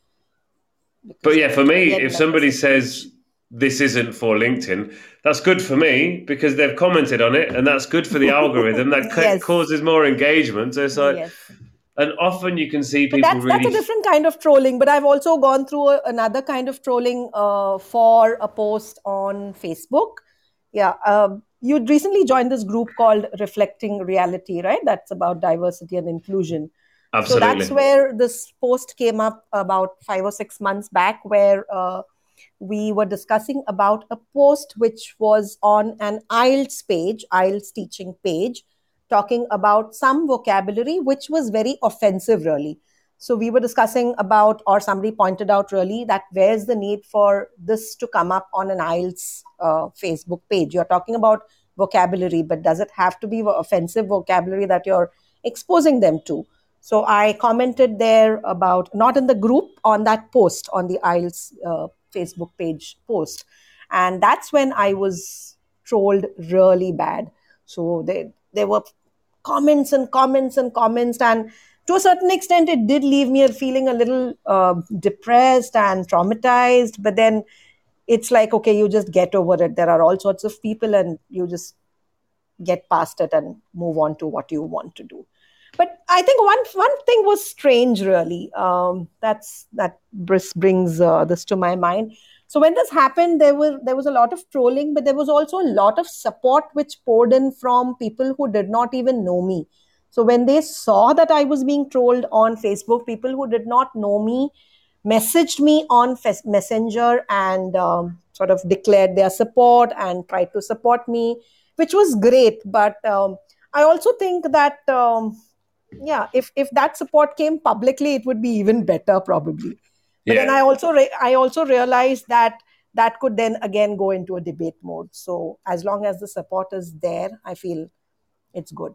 but yeah for me if somebody says this isn't for linkedin that's good for me because they've commented on it and that's good for the algorithm that yes. causes more engagement so it's like yes. and often you can see people but that's, really... that's a different kind of trolling but i've also gone through a, another kind of trolling uh, for a post on facebook yeah um, you recently joined this group called Reflecting Reality, right? That's about diversity and inclusion. Absolutely. So that's where this post came up about five or six months back, where uh, we were discussing about a post which was on an IELTS page, IELTS teaching page, talking about some vocabulary which was very offensive, really. So we were discussing about, or somebody pointed out really, that where's the need for this to come up on an IELTS uh, Facebook page? You're talking about vocabulary, but does it have to be offensive vocabulary that you're exposing them to? So I commented there about, not in the group, on that post, on the IELTS uh, Facebook page post. And that's when I was trolled really bad. So they, there were comments and comments and comments. And to a certain extent, it did leave me feeling a little uh, depressed and traumatized. But then it's like, okay, you just get over it. There are all sorts of people, and you just get past it and move on to what you want to do. But I think one one thing was strange, really. Um, that's that brings uh, this to my mind. So when this happened, there was there was a lot of trolling, but there was also a lot of support which poured in from people who did not even know me. So when they saw that I was being trolled on Facebook, people who did not know me messaged me on Messenger and um, sort of declared their support and tried to support me, which was great. But um, I also think that, um, yeah, if, if that support came publicly, it would be even better, probably. But Yeah. then I also re- I also realized that that could then again go into a debate mode. So as long as the support is there, I feel it's good.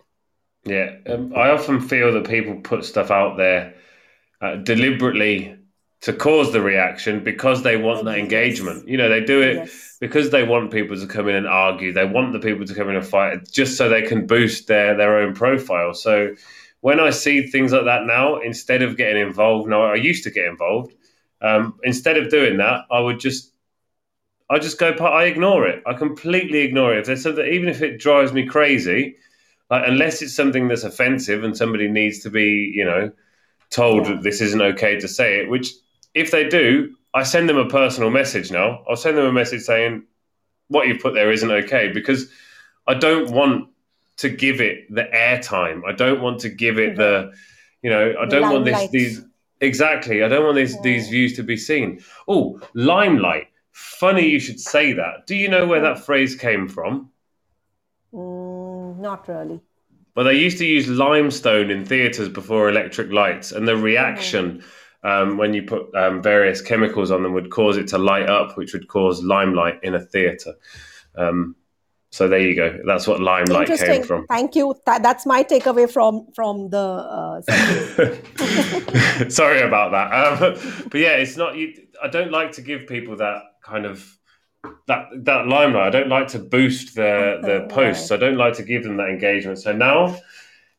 Yeah, um, I often feel that people put stuff out there uh, deliberately to cause the reaction because they want that Yes. engagement. You know, they do it Yes. because they want people to come in and argue. They want the people to come in and fight just so they can boost their their own profile. So when I see things like that now, instead of getting involved, now I used to get involved. Um, instead of doing that, I would just I just go. I ignore it. I completely ignore it. If there's something, even if it drives me crazy, like unless it's something that's offensive and somebody needs to be, you know, told Yeah. that this isn't okay to say it. Which, if they do, I send them a personal message now. I'll send them a message saying what you've put there isn't okay because I don't want to give it the airtime. I don't want to give it the, you know, I don't want this these exactly. I don't want these Yeah. these views to be seen. Oh, limelight. Funny you should say that. Do you know where that phrase came from? Mm, not really. Well, they used to use limestone in theatres before electric lights, and the reaction um, when you put um, various chemicals on them would cause it to light up, which would cause limelight in a theatre. Um, so there you go. That's what limelight came from. Thank you. That, that's my takeaway from from the. Uh. Sorry about that. Um, but yeah, it's not. You, I don't like to give people that kind of that that limelight. I don't like to boost their their Right. posts. I don't like to give them that engagement. So now,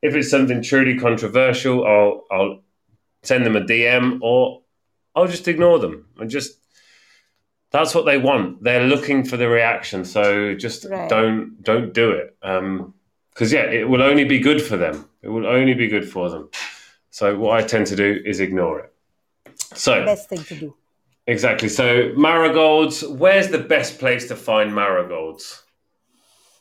if it's something truly controversial, I'll I'll send them a DM or I'll just ignore them and just. That's what they want. They're looking for the reaction. So just Right. don't don't do it. Um, Because yeah, it will only be good for them. It will only be good for them. So what I tend to do is ignore it. So Best thing to do. exactly. So marigolds. Where's the best place to find marigolds?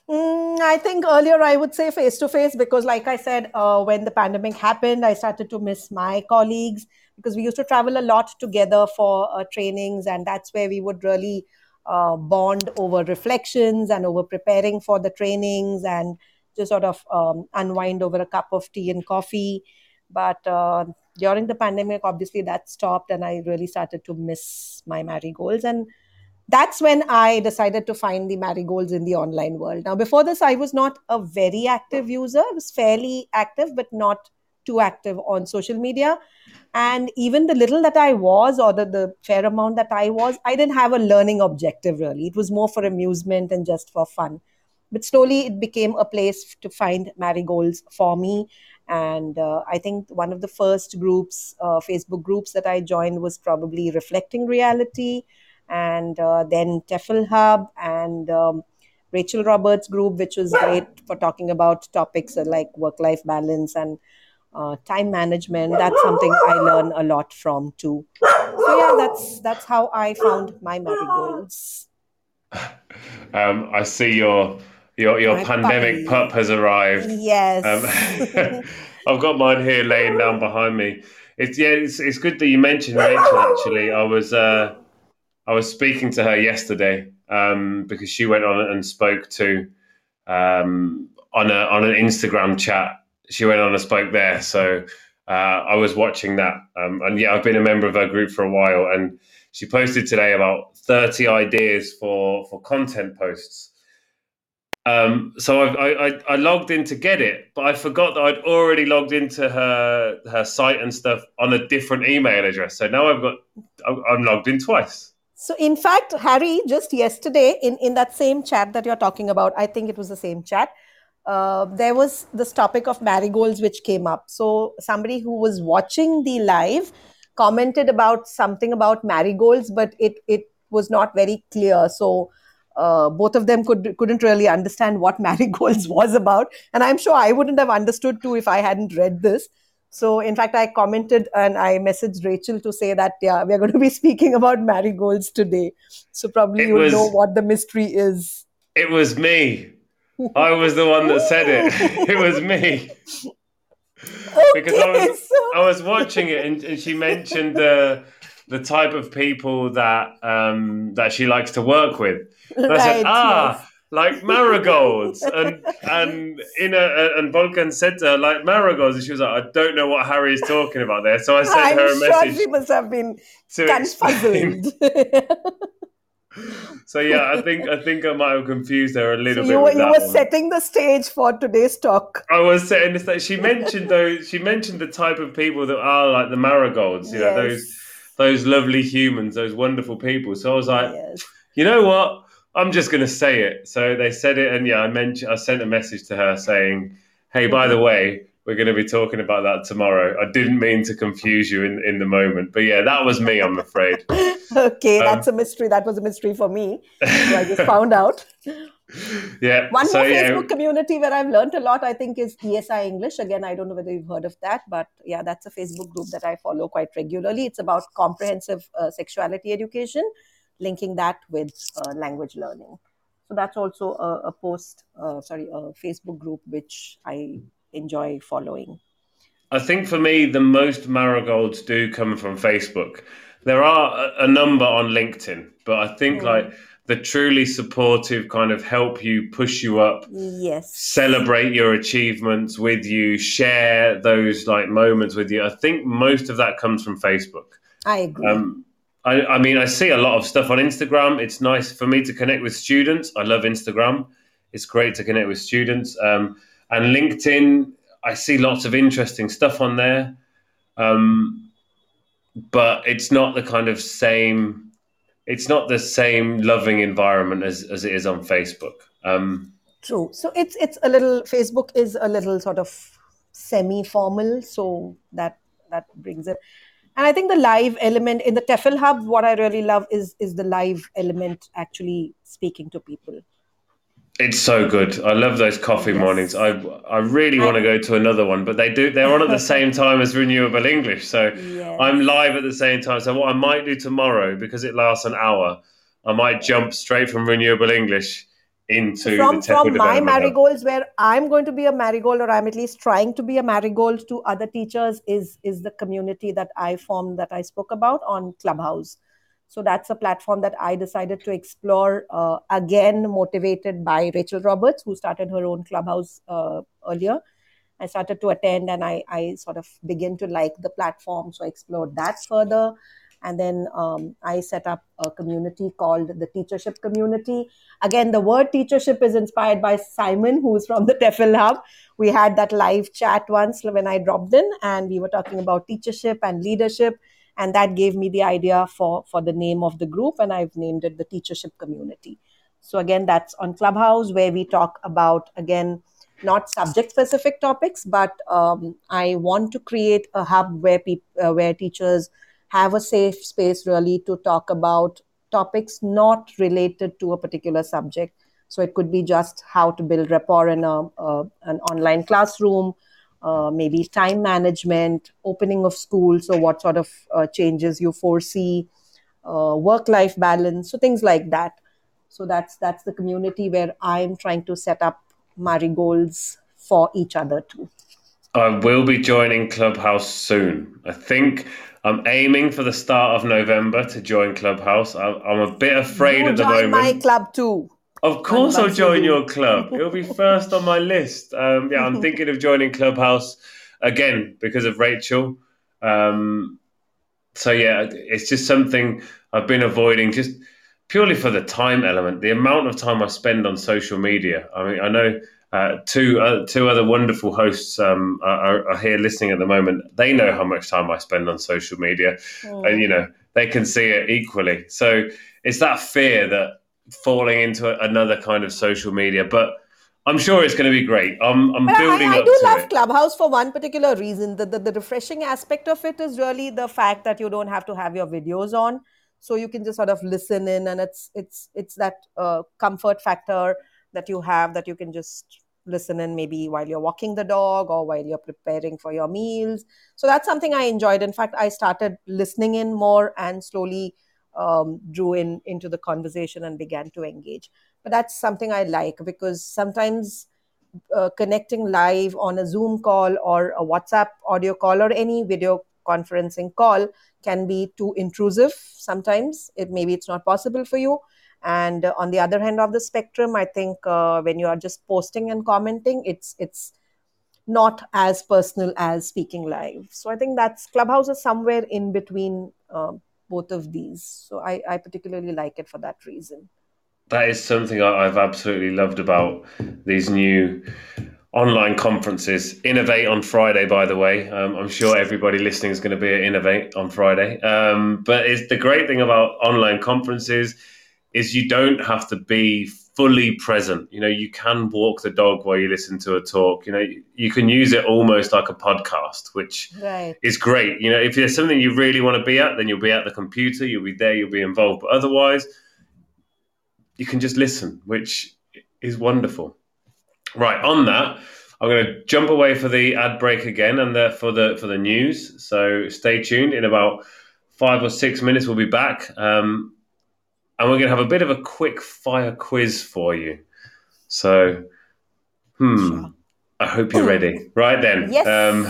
Mm, I think earlier I would say face to face because, like I said, uh, when the pandemic happened, I started to miss my colleagues because we used to travel a lot together for uh, trainings, and that's where we would really uh, bond over reflections and over preparing for the trainings and just sort of um, unwind over a cup of tea and coffee. But uh, during the pandemic, obviously that stopped, and I really started to miss my marigolds and that's when I decided to find the marigolds in the online world. Now, before this, I was not a very active user. I was fairly active, but not too active on social media. And even the little that I was, or the, the fair amount that I was, I didn't have a learning objective really. It was more for amusement and just for fun. But slowly, it became a place to find marigolds for me. And uh, I think one of the first groups, uh, Facebook groups that I joined was probably Reflecting Reality and uh, then Tefl Hub and um, Rachel Roberts group, which was great for talking about topics like work life balance and uh, time management. That's something I learn a lot from too. So yeah, that's that's how I found my marigolds. Um, I see your your your My pandemic puppy. pup has arrived. Yes. Um, I've got mine here laying down behind me. It's yeah, it's, it's good that you mentioned Rachel. Actually, I was uh, I was speaking to her yesterday um, because she went on and spoke to um, on a on an Instagram chat. She went on and spoke there, so uh, I was watching that. Um, and yeah, I've been a member of her group for a while, and she posted today about thirty ideas for for content posts. Um, so I, I, I- logged in to get it, but I forgot that I'd already logged into her her site and stuff on a different email address. So now I've got I'm logged in twice. So, in fact, Harry, just yesterday in, in that same chat that you're talking about, I think it was the same chat, uh, there was this topic of marigolds which came up. So, somebody who was watching the live commented about something about marigolds, but it, it was not very clear. So, uh, both of them could couldn't really understand what marigolds was about, and I'm sure I wouldn't have understood too if I hadn't read this. So, in fact, I commented and I messaged Rachel to say that, yeah, we're going to be speaking about marigolds today. So, probably was- know what the mystery is. It was me. I was the one that said it. It was me because I was I was watching it and, and she mentioned the the type of people that um, that she likes to work with. And I Right, said, ah, yes. like marigolds, and and in a, and Volkan said to her like marigolds, and she was like, I don't know what Harry is talking about there. So I sent I'm her a sure message she must have been to confuzzled. So yeah, I think I think I might have confused her a so little you bit. were, you were one. setting the stage for today's talk. I was saying this that she mentioned those. She mentioned the type of people that are like the marigolds. You know those those lovely humans, those wonderful people. So I was like, Yes. you know what? I'm just going to say it. So they said it, and yeah, I mentioned. I sent a message to her saying, "Hey, by mm-hmm. the way, we're going to be talking about that tomorrow. I didn't mean to confuse you in in the moment, but yeah, that was me. I'm afraid. Okay, Um, that's a mystery. That was a mystery for me. So I just found out. yeah. One so more yeah, Facebook community where I've learned a lot, I think, is ESI English. Again, I don't know whether you've heard of that, but yeah, that's a Facebook group that I follow quite regularly. It's about comprehensive uh, sexuality education, linking that with uh, language learning. So that's also a, a post, uh, sorry, a Facebook group which I enjoy following. I think for me, the most marigolds do come from Facebook. There are a, number on LinkedIn, but I think Mm. like the truly supportive kind of help you, push you up, Yes. celebrate your achievements with you, share those like moments with you. I think most of that comes from Facebook. I agree. Um, I, I mean, I see a lot of stuff on Instagram. It's nice for me to connect with students. I love Instagram. It's great to connect with students. Um, and LinkedIn, I see lots of interesting stuff on there. Um, but it's not the kind of same. It's not the same loving environment as, as it is on Facebook. Um, True. So it's it's a little Facebook is a little sort of semi-formal, so that that brings it. And I think the live element in the TEFL Hub, what I really love is is the live element actually speaking to people. It's so good. I love those coffee Yes. mornings. I I really want to go to another one, but they do they're on at the same time as Renewable English. So Yes. I'm live at the same time. So what I might do tomorrow, because it lasts an hour, I might jump straight from Renewable English into from from my development hub. marigolds where i'm going to be a marigold or i'm at least trying to be a marigold to other teachers is is the community that i formed that i spoke about on clubhouse so that's a platform that i decided to explore uh, again motivated by rachel roberts who started her own clubhouse uh, earlier. I started to attend and I, I sort of begin to like the platform so i explored that further. And then um, i set up a community called the teachership community. Again the word teachership is inspired by simon who's from the tefl hub. We had that live chat once when i dropped in and we were talking about teachership and leadership and that gave me the idea for for the name of the group and i've named it the teachership community so again that's on clubhouse where we talk about again not subject specific topics but um, i want to create a hub where people uh, where teachers have a safe space really to talk about topics not related to a particular subject. So it could be just how to build rapport in a, a an online classroom, uh, maybe time management, opening of school. So what sort of uh, changes you foresee, uh, work-life balance, so things like that. So that's that's the community where I'm trying to set up marigolds for each other too. I will be joining Clubhouse soon. I think I'm aiming for the start of November to join Clubhouse. I, I'm a bit afraid You at the join my moment. club too. Of course, I'll join you. your club. It'll be first on my list. Um, yeah, I'm thinking of joining Clubhouse again because of Rachel. Um, so yeah, it's just something I've been avoiding just purely for the time element. The amount of time I spend on social media. I mean, I know uh, two uh, two other wonderful hosts um, are, are here listening at the moment. They know how much time I spend on social media, and you know they can see it equally. So it's that fear that falling into another kind of social media, but I'm sure it's going to be great. I'm, I'm But I, building I up do love it. Clubhouse for one particular reason. The, the, the refreshing aspect of it is really the fact that you don't have to have your videos on. So you can just sort of listen in and it's it's it's that uh, comfort factor that you have that you can just listen in maybe while you're walking the dog or while you're preparing for your meals. So that's something I enjoyed. In fact, I started listening in more and slowly um, drew in into the conversation and began to engage. But that's something I like because sometimes uh, connecting live on a Zoom call or a WhatsApp audio call or any video conferencing call can be too intrusive sometimes. It, maybe it's not possible for you. And uh, on the other hand of the spectrum, I think uh, when you are just posting and commenting, it's it's not as personal as speaking live. So I think that's Clubhouse is somewhere in between uh, both of these. So I, I particularly like it for that reason. That is something I've absolutely loved about these new online conferences. Innovate on Friday, by the way. Um, I'm sure everybody listening is going to be at Innovate on Friday. Um, but it's the great thing about online conferences is you don't have to be fully present. You know, you can walk the dog while you listen to a talk. You know, you can use it almost like a podcast, which right. is great. You know, if there's something you really want to be at, then you'll be at the computer, you'll be there, you'll be involved. But otherwise, you can just listen, which is wonderful. Right on that, I'm going to jump away for the ad break again and the, for the for the news. So stay tuned. In about five or six minutes, we'll be back. Um, and we're going to have a bit of a quick fire quiz for you. So, hmm, sure. I hope you're ready. Right then. Yes. Um,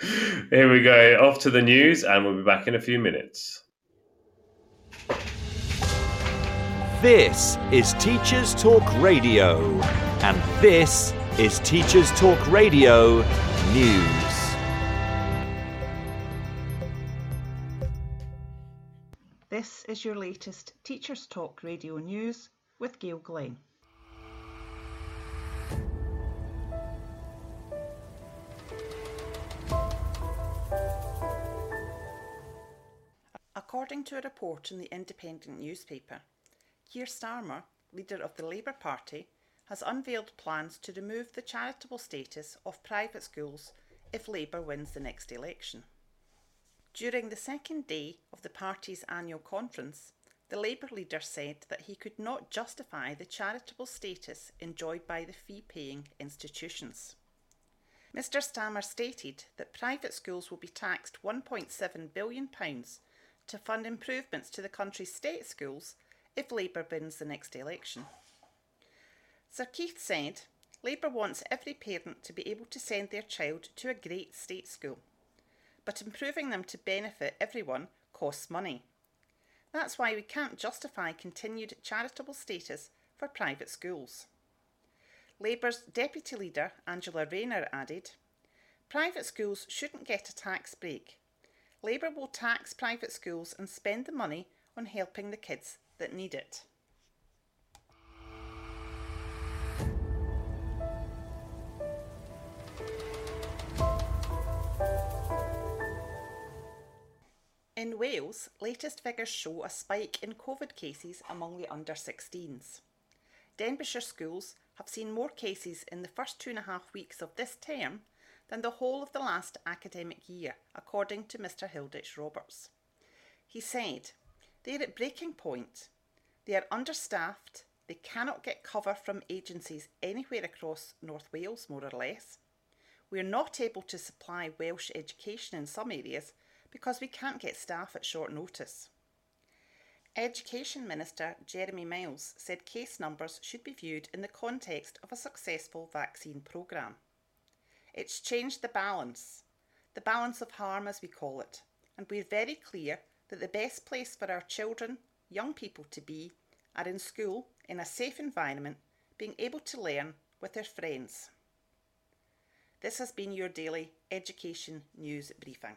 here we go. Off to the news, and we'll be back in a few minutes. This is Teachers Talk Radio, and this is Teachers Talk Radio News. This is your latest Teachers Talk radio news with Gail Glenn. According to a report in the Independent newspaper, Keir Starmer, leader of the Labour Party, has unveiled plans to remove the charitable status of private schools if Labour wins the next election. During the second day of the party's annual conference, the Labour leader said that he could not justify the charitable status enjoyed by the fee paying institutions. Mr Starmer stated that private schools will be taxed £1.7 billion to fund improvements to the country's state schools if Labour wins the next election. Sir Keir said, Labour wants every parent to be able to send their child to a great state school but improving them to benefit everyone costs money. That's why we can't justify continued charitable status for private schools. Labour's deputy leader, Angela Rayner, added Private schools shouldn't get a tax break. Labour will tax private schools and spend the money on helping the kids that need it. In Wales, latest figures show a spike in COVID cases among the under 16s. Denbighshire schools have seen more cases in the first two and a half weeks of this term than the whole of the last academic year, according to Mr Hilditch Roberts. He said, They are at breaking point. They are understaffed, they cannot get cover from agencies anywhere across North Wales, more or less. We are not able to supply Welsh education in some areas because we can't get staff at short notice. Education Minister Jeremy Miles said case numbers should be viewed in the context of a successful vaccine programme. It's changed the balance, the balance of harm as we call it, and we're very clear that the best place for our children, young people to be, are in school in a safe environment, being able to learn with their friends. This has been your daily education news briefing.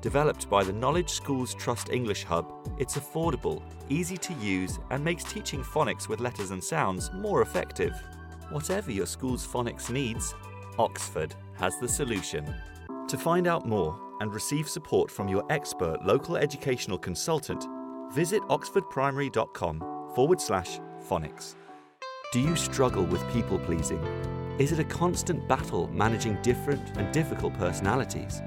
Developed by the Knowledge Schools Trust English Hub, it's affordable, easy to use, and makes teaching phonics with letters and sounds more effective. Whatever your school's phonics needs, Oxford has the solution. To find out more and receive support from your expert local educational consultant, visit oxfordprimary.com forward slash phonics. Do you struggle with people pleasing? Is it a constant battle managing different and difficult personalities?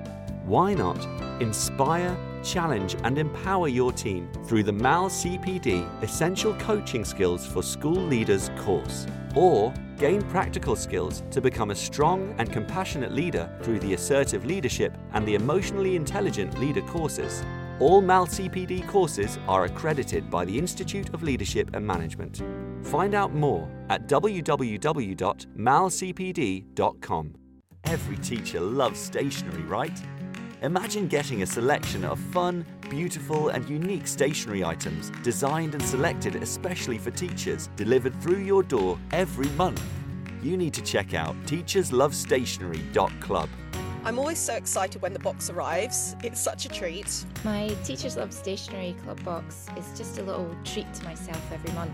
Why not inspire, challenge, and empower your team through the MAL CPD Essential Coaching Skills for School Leaders course? Or gain practical skills to become a strong and compassionate leader through the Assertive Leadership and the Emotionally Intelligent Leader courses. All MAL CPD courses are accredited by the Institute of Leadership and Management. Find out more at www.malcpd.com. Every teacher loves stationery, right? Imagine getting a selection of fun, beautiful, and unique stationery items designed and selected especially for teachers delivered through your door every month. You need to check out teacherslovestationery.club. I'm always so excited when the box arrives. It's such a treat. My Teachers Love Stationery Club box is just a little treat to myself every month.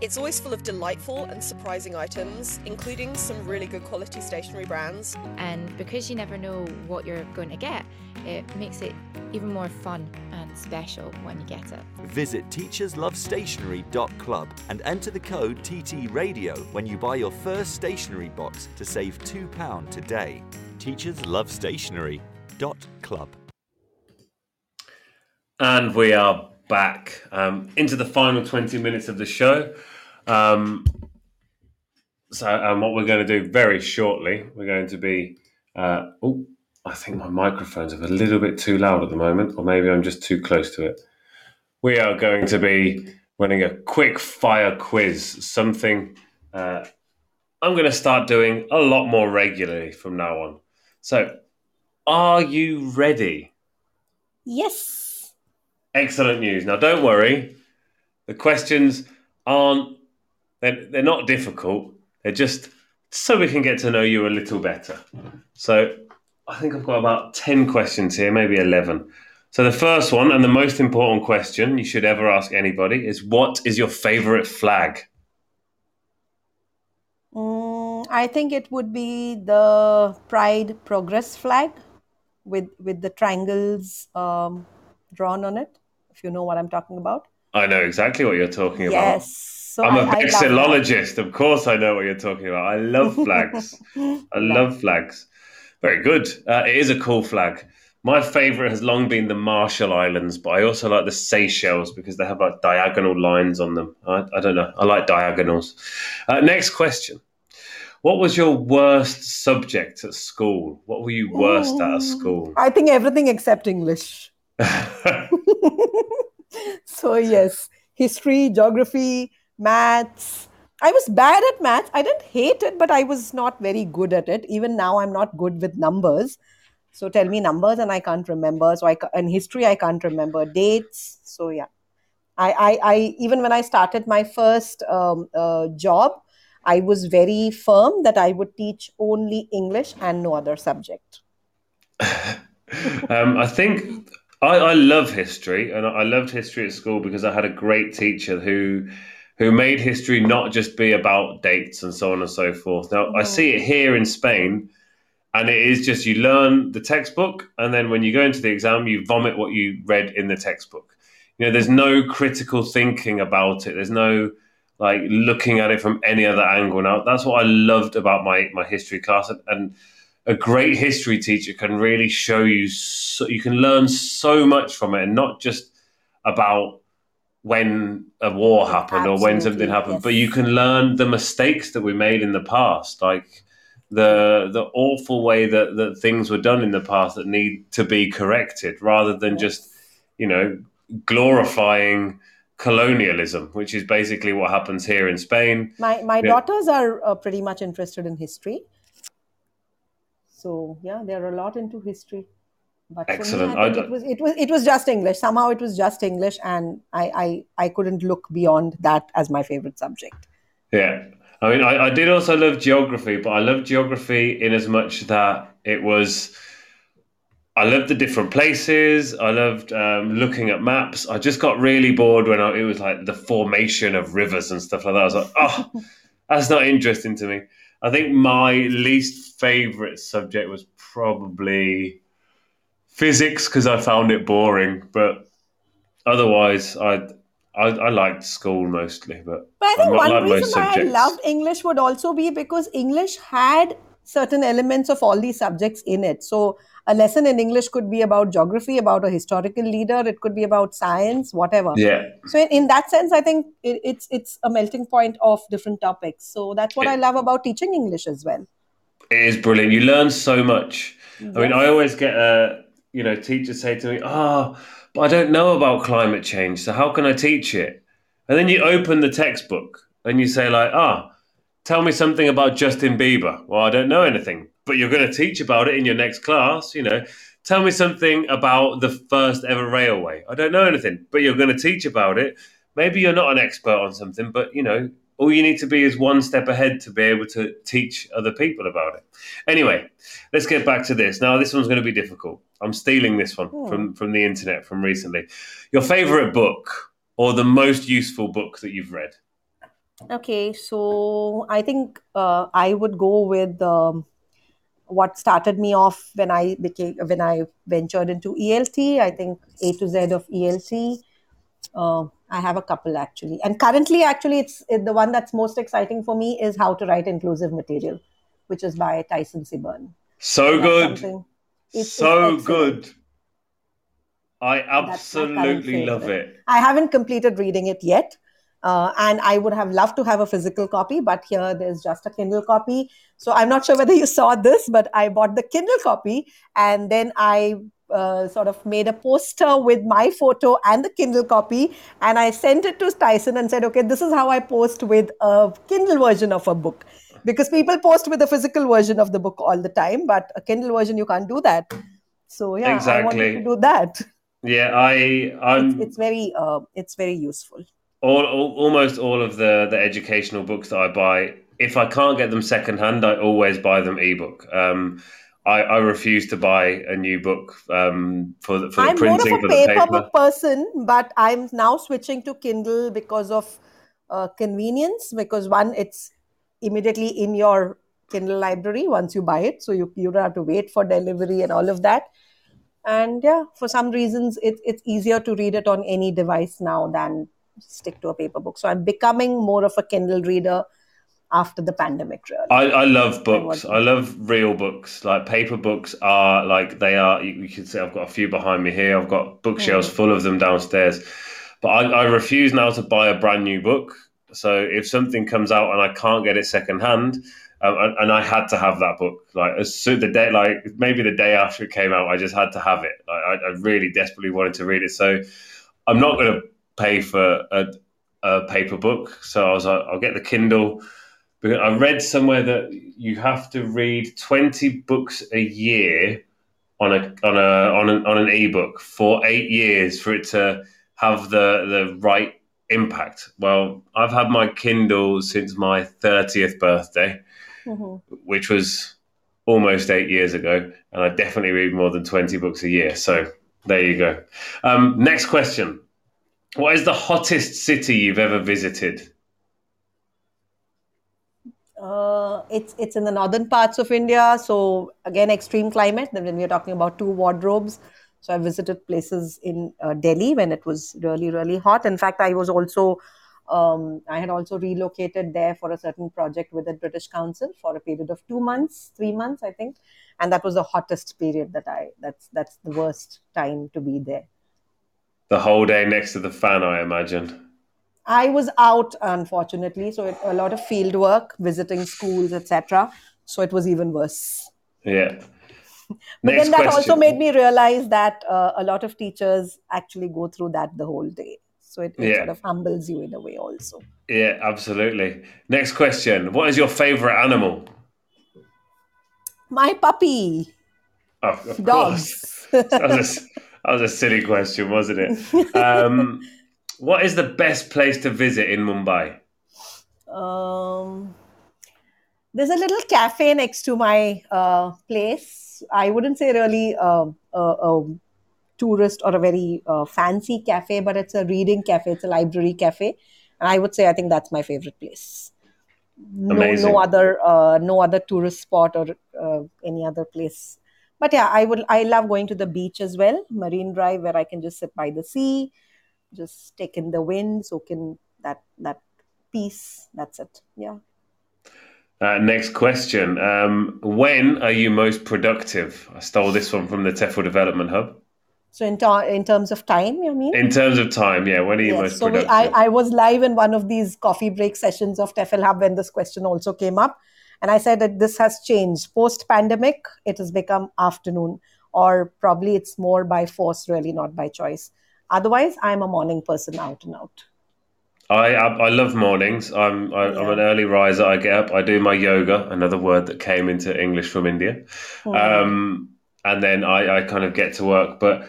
It's always full of delightful and surprising items, including some really good quality stationery brands. And because you never know what you're going to get, it makes it even more fun and special when you get it. Visit teacherslovestationery.club and enter the code TT Radio when you buy your first stationery box to save £2 today. teacherslovestationery.club. And we are back um, into the final 20 minutes of the show. Um, so, um, what we're going to do very shortly, we're going to be. Uh, oh, I think my microphone's are a little bit too loud at the moment, or maybe I'm just too close to it. We are going to be running a quick fire quiz, something uh, I'm going to start doing a lot more regularly from now on. So, are you ready? Yes. Excellent news. Now, don't worry. The questions aren't, they're, they're not difficult. They're just so we can get to know you a little better. So, I think I've got about 10 questions here, maybe 11. So, the first one, and the most important question you should ever ask anybody is what is your favorite flag? Mm, I think it would be the Pride Progress flag with with the triangles um, drawn on it. If you know what I'm talking about. I know exactly what you're talking about. Yes. So I'm a I- I love that. vexillologist. Of course, I know what you're talking about. I love flags. I love flags. Very good. Uh, it is a cool flag. My favorite has long been the Marshall Islands, but I also like the Seychelles because they have like diagonal lines on them. I, I don't know. I like diagonals. Uh, next question. What was your worst subject at school? What were you worst at at school? I think everything except English. so yes, history, geography, maths. I was bad at maths. I didn't hate it, but I was not very good at it. Even now, I'm not good with numbers. So tell me numbers, and I can't remember. So I and history, I can't remember dates. So yeah, I I, I even when I started my first um, uh, job, I was very firm that I would teach only English and no other subject. um, I think I, I love history, and I loved history at school because I had a great teacher who who made history not just be about dates and so on and so forth. Now I see it mm. here in Spain, and it is just you learn the textbook, and then when you go into the exam, you vomit what you read in the textbook. You know, there's no critical thinking about it. There's no like looking at it from any other angle. Now that's what I loved about my my history class, and, and a great history teacher can really show you so, you can learn so much from it and not just about when a war happened or when something happened yes. but you can learn the mistakes that we made in the past like the the awful way that, that things were done in the past that need to be corrected rather than just you know glorifying colonialism which is basically what happens here in Spain My my Yeah. daughters are uh, pretty much interested in history. So yeah, they're a lot into history. But Excellent. me, it was it was it was just English. Somehow it was just English, and I I, I couldn't look beyond that as my favorite subject. Yeah. I mean, I, I did also love geography, but I loved geography in as much that it was, I loved the different places. I loved um, looking at maps. I just got really bored when I, it was like the formation of rivers and stuff like that. I was like, oh, that's not interesting to me. I think my least favorite subject was probably physics because I found it boring. But otherwise, I, I, I liked school mostly. But But I think one reason why I loved English would also be because English had certain elements of all these subjects in it. So a lesson in English could be about geography, about a historical leader, it could be about science, whatever. Yeah. So in, in that sense, I think it, it's it's a melting point of different topics. So that's what I love about teaching English as well. It is brilliant. You learn so much. I mean, I always get uh, you know teachers say to me, "Oh, but I don't know about climate change, so how can I teach it?" And then you open the textbook and you say like, "Ah, tell me something about Justin Bieber." Well, I don't know anything, but you're going to teach about it in your next class. You know, tell me something about the first ever railway. I don't know anything, but you're going to teach about it. Maybe you're not an expert on something, but you know, all you need to be is one step ahead to be able to teach other people about it. Anyway, let's get back to this. Now, this one's going to be difficult. I'm stealing this one Oh. from from the internet from recently. Your favorite book or the most useful book that you've read? Okay, so I think uh, I would go with um, what started me off when I became when I ventured into ELT. I think A to Z of ELT. Uh, I have a couple actually, and currently, actually, it's it, the one that's most exciting for me is How to Write Inclusive Material, which is by Tyson Seburn. So good. it's- it's so excellent. good. I That's my current absolutely love it. I haven't completed reading it yet. Uh, and I would have loved to have a physical copy, but here there's just a Kindle copy. So I'm not sure whether you saw this, but I bought the Kindle copy and then I uh, sort of made a poster with my photo and the Kindle copy. And I sent it to Tyson and said, okay, this is how I post with a Kindle version of a book. Because people post with a physical version of the book all the time, but a Kindle version, you can't do that. So yeah, I wanted to do that. Yeah, I It's, I'm it's very, uh, it's very useful. all, all almost all of the the educational books that I buy. If I can't get them secondhand, I always buy them ebook. Um, I, I refuse to buy a new book um, for the, for the I'm more of printing a paper. book person, but I'm now switching to Kindle because of uh, convenience. Because one, it's immediately in your Kindle library once you buy it, so you you don't have to wait for delivery and all of that. And yeah, for some reasons, it's it's easier to read it on any device now than stick to a paper book. So I'm becoming more of a Kindle reader after the pandemic. Really, I, I love books. wasn't. I love real books. Like paper books are like they are. You, you can see I've got a few behind me here. I've got bookshelves Mm. full of them downstairs. But I, I refuse now to buy a brand new book. So if something comes out and I can't get it secondhand, um, and, and I had to have that book, like as soon the day, like maybe the day after it came out, I just had to have it. Like I, I really desperately wanted to read it. So I'm not going to pay for a, a paper book. So I was like, I'll get the Kindle. But I read somewhere that you have to read 20 books a year on a on a on an on an ebook for eight years for it to have the the right impact. Well, I've had my Kindle since my 30th birthday, Mhm. which was almost eight years ago, and I definitely read more than 20 books a year. So there you go. Um, next question. What is the hottest city you've ever visited? Uh, it's it's in the northern parts of India, so again extreme climate. Then when we are talking about two wardrobes, so I visited places in uh, Delhi when it was really really hot. In fact, I was also um, I had also relocated there for a certain project with the British Council for a period of two months, three months, I think, and that was the hottest period that I that's that's the worst time to be there. The whole day next to the fan, I imagine. I was out, unfortunately, so it, a lot of field work, visiting schools, etc. So it was even worse. Yeah. But Next then that question. also made me realize that uh, a lot of teachers actually go through that the whole day. So it, it Yeah. sort of humbles you in a way, also. Yeah, absolutely. Next question. What is your favorite animal? My puppy, Oh, of course. dogs. That was, a, that was a silly question, wasn't it? Um, what is the best place to visit in Mumbai? um, there's a little cafe next to my uh, place. I wouldn't say really um, a, a tourist or a very uh, fancy cafe, but it's a reading cafe. It's a library cafe, and I would say I think that's my favorite place. No, Amazing. no other, uh, no other tourist spot or uh, any other place. But yeah, I would. I love going to the beach as well, Marine Drive, where I can just sit by the sea, just take in the wind, soak in that that peace. That's it. Yeah. Uh, next question. Um, when are you most productive? I stole this one from the TEFL Development Hub. So in, ta- in terms of time, you mean? In terms of time, yeah. When are you Yes. most So we, productive? I, I was live in one of these coffee break sessions of TEFL Hub when this question also came up. And I said that this has changed. Post pandemic, it has become afternoon, or probably it's more by force, really, not by choice. Otherwise, I'm a morning person out and out. I, I I love mornings. I'm I, I'm an early riser. I get up. I do my yoga. Another word that came into English from India. Um, and then I, I kind of get to work. But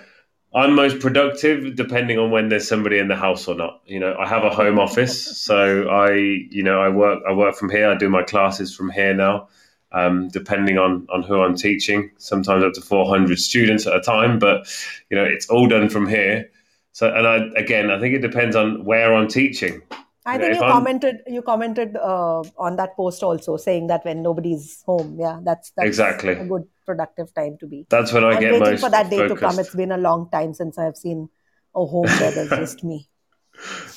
I'm most productive depending on when there's somebody in the house or not. You know, I have a home office, so I you know I work I work from here. I do my classes from here now. Um, depending on on who I'm teaching, sometimes up to 400 students at a time. But you know, it's all done from here. So, and I again, I think it depends on where I'm teaching. I think you I'm- commented you commented uh, on that post also saying that when nobody's home, yeah, that's, that's Exactly. a good productive time to be. That's when I I'm get waiting most for that day to come. It's been a long time since I've seen a home where there's just me.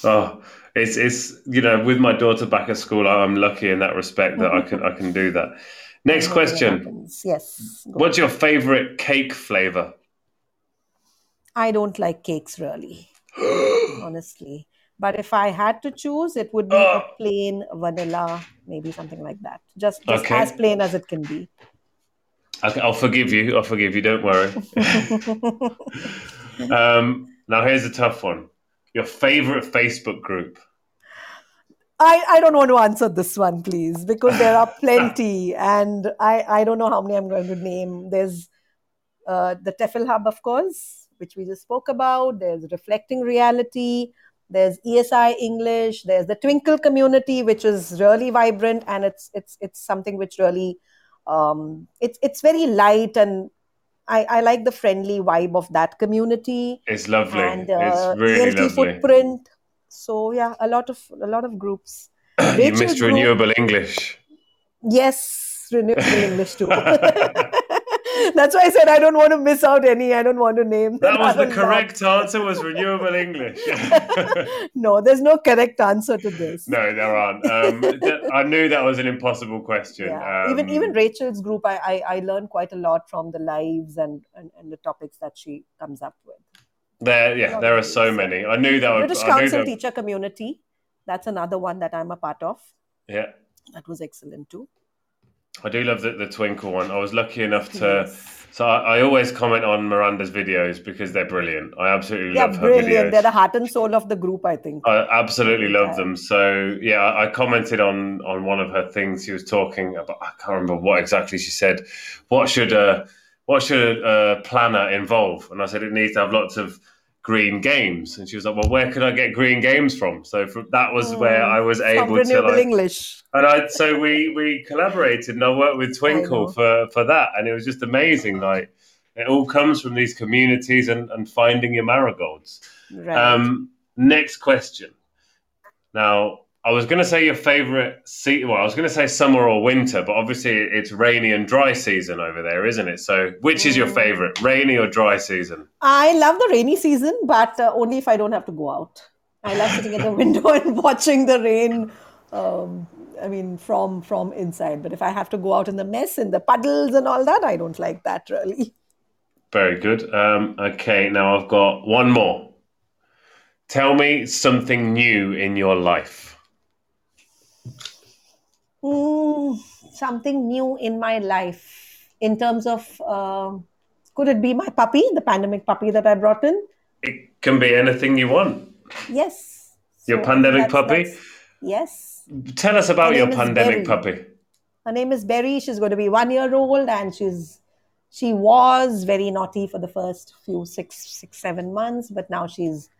Oh, it's it's you know, with my daughter back at school, I'm lucky in that respect that I can I can do that. Next question. Yes. What's your favorite cake flavor? I don't like cakes really, honestly. But if I had to choose, it would be a plain vanilla, maybe something like that. Just, just Okay. as plain as it can be. Okay, I'll forgive you. I'll forgive you. Don't worry. um, now here's a tough one. Your favorite Facebook group? I, I don't want to answer this one, please, because there are plenty, and I, I don't know how many I'm going to name. There's uh, the TEFL Hub, of course, which we just spoke about. There's Reflecting Reality. There's ESI English. There's the Twinkl community, which is really vibrant, and it's it's it's something which really um, it's it's very light, and I, I like the friendly vibe of that community. It's lovely. And uh, it's really lovely. Footprint. So yeah, a lot of a lot of groups. you missed renewable English. Yes, renewable English too. That's why I said I don't want to miss out any. I don't want to name. That was the correct answer. Was renewable English? No, there's no correct answer to this. no, there aren't. Um, I knew that was an impossible question. Yeah. even Um, even Rachel's group, I, I I learned quite a lot from the lives and, and and the topics that she comes up with. there, yeah, there are so many. I knew that would. British Council that, Teacher Community, that's another one that I'm a part of. yeah, That was excellent too. I do love the, the Twinkl one. I was lucky enough to. So I, I always comment on Miranda's videos because they're brilliant. I absolutely Yeah, love her brilliant. videos. They're the heart and soul of the group, I think. I absolutely love Yeah. them. So yeah, I I commented on on one of her things. She was talking about. I can't remember what exactly she said. What should a what should a, a planner involve? And I said it needs to have lots of green games. And she was like, "Well, where could I get green games from?" So from, that was where I was able to like, English. and I so we we collaborated and I worked with Twinkl for for that, and it was just amazing. Like it all comes from these communities and and finding your marigolds. Right. Um, next question. Now, I was going to say your favorite season. Well, I was going to say summer or winter, but obviously it's rainy and dry season over there, isn't it? So, which is your Mm. favorite, rainy or dry season? I love the rainy season, but uh, only if I don't have to go out. I love sitting at the window and watching the rain. Um, I mean, from from inside. But if I have to go out in the mess and the puddles and all that, I don't like that really. Very good. Um, okay, now I've got one more. Tell me something new in your life. Mm, something new in my life in terms of um could it be my puppy, the pandemic puppy that I brought in? It can be anything you want. Yes. Your So pandemic that's- puppy? that's- Yes. Tell us about your pandemic Berry. puppy. Her name is Berry. She's going to be one year old, and she's she was very naughty for the first few six, six, seven months, but now she's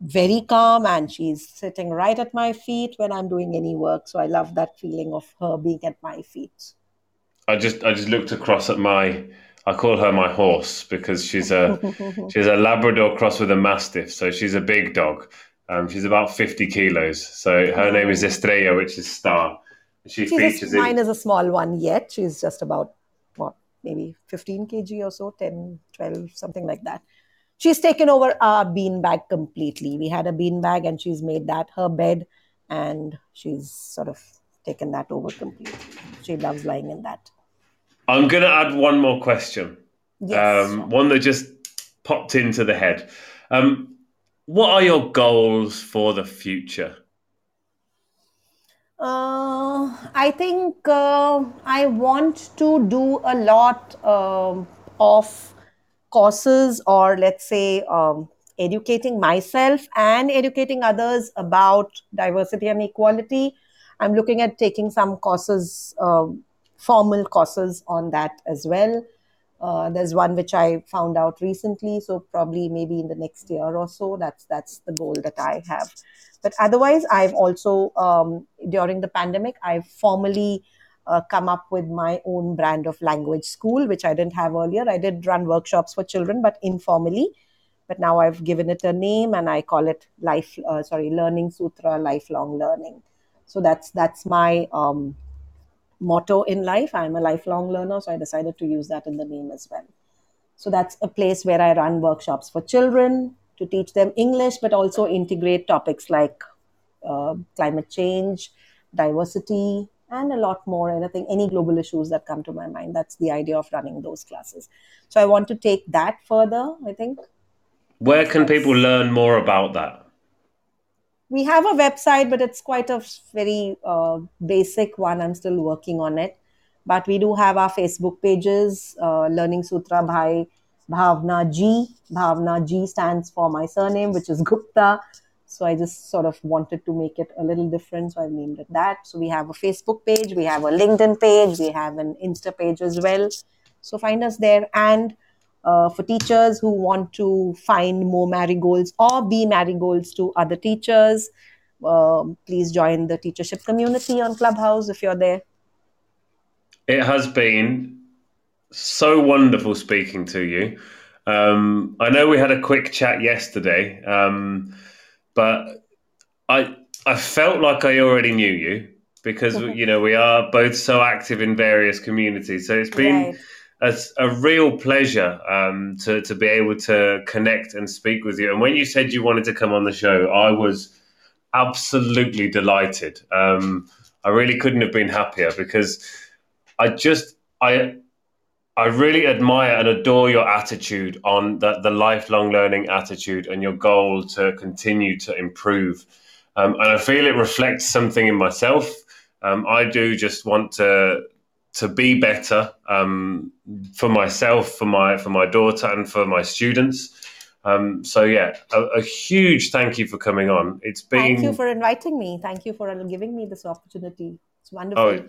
very calm and she's sitting right at my feet when I'm doing any work. So I love that feeling of her being at my feet. I just I just looked across at my I call her my horse because she's a she's a Labrador cross with a Mastiff, so she's a big dog. Um, she's about fifty kilos. So her name is Estrella, which is star. She She's a, mine in. is a small one yet. She's just about what, maybe 15 kg or so, 10, 12, something like that. She's taken over our beanbag completely. We had a beanbag and she's made that her bed and she's sort of taken that over completely. She loves lying in that. I'm going to add one more question. Yes. Um, one that just popped into the head. Um, what are your goals for the future? Uh, I think uh, I want to do a lot um, of courses or let's say um, educating myself and educating others about diversity and equality. I'm looking at taking some courses, uh, formal courses on that as well. Uh, there's one which I found out recently, so probably maybe in the next year or so. That's that's the goal that I have. But otherwise, I've also um, during the pandemic, I've formally uh, come up with my own brand of language school, which I didn't have earlier. I did run workshops for children, but informally. But now I've given it a name, and I call it Life. Uh, sorry, Learning Sutra, Lifelong Learning. So that's that's my um, motto in life. I'm a lifelong learner, so I decided to use that in the name as well. So that's a place where I run workshops for children to teach them English, but also integrate topics like uh, climate change, diversity, and a lot more. And I think any global issues that come to my mind, that's the idea of running those classes. So I want to take that further, I think. Where can people learn more about that? we have a website, but it's quite a very uh, basic one. I'm still working on it. But we do have our Facebook pages, uh, Learning Sutra by Bhavna G. Bhavna G stands for my surname, which is Gupta. So I just sort of wanted to make it a little different. So I've named it that. So we have a Facebook page, we have a LinkedIn page, we have an Insta page as well. So find us there. And uh, for teachers who want to find more marigolds or be marigolds to other teachers, um, please join the teachership community on Clubhouse if you're there. It has been so wonderful speaking to you. Um, I know we had a quick chat yesterday, um, but I I felt like I already knew you because you know we are both so active in various communities. So it's been. Right a, a real pleasure um, to to be able to connect and speak with you. And when you said you wanted to come on the show, I was absolutely delighted. Um, I really couldn't have been happier because I just I I really admire and adore your attitude on the, the lifelong learning attitude and your goal to continue to improve. Um, and I feel it reflects something in myself. Um, I do just want to to be better um, for myself, for my for my daughter, and for my students. Um, so yeah, a, a, huge thank you for coming on. It's been thank you for inviting me. Thank you for giving me this opportunity. It's wonderful. Oh,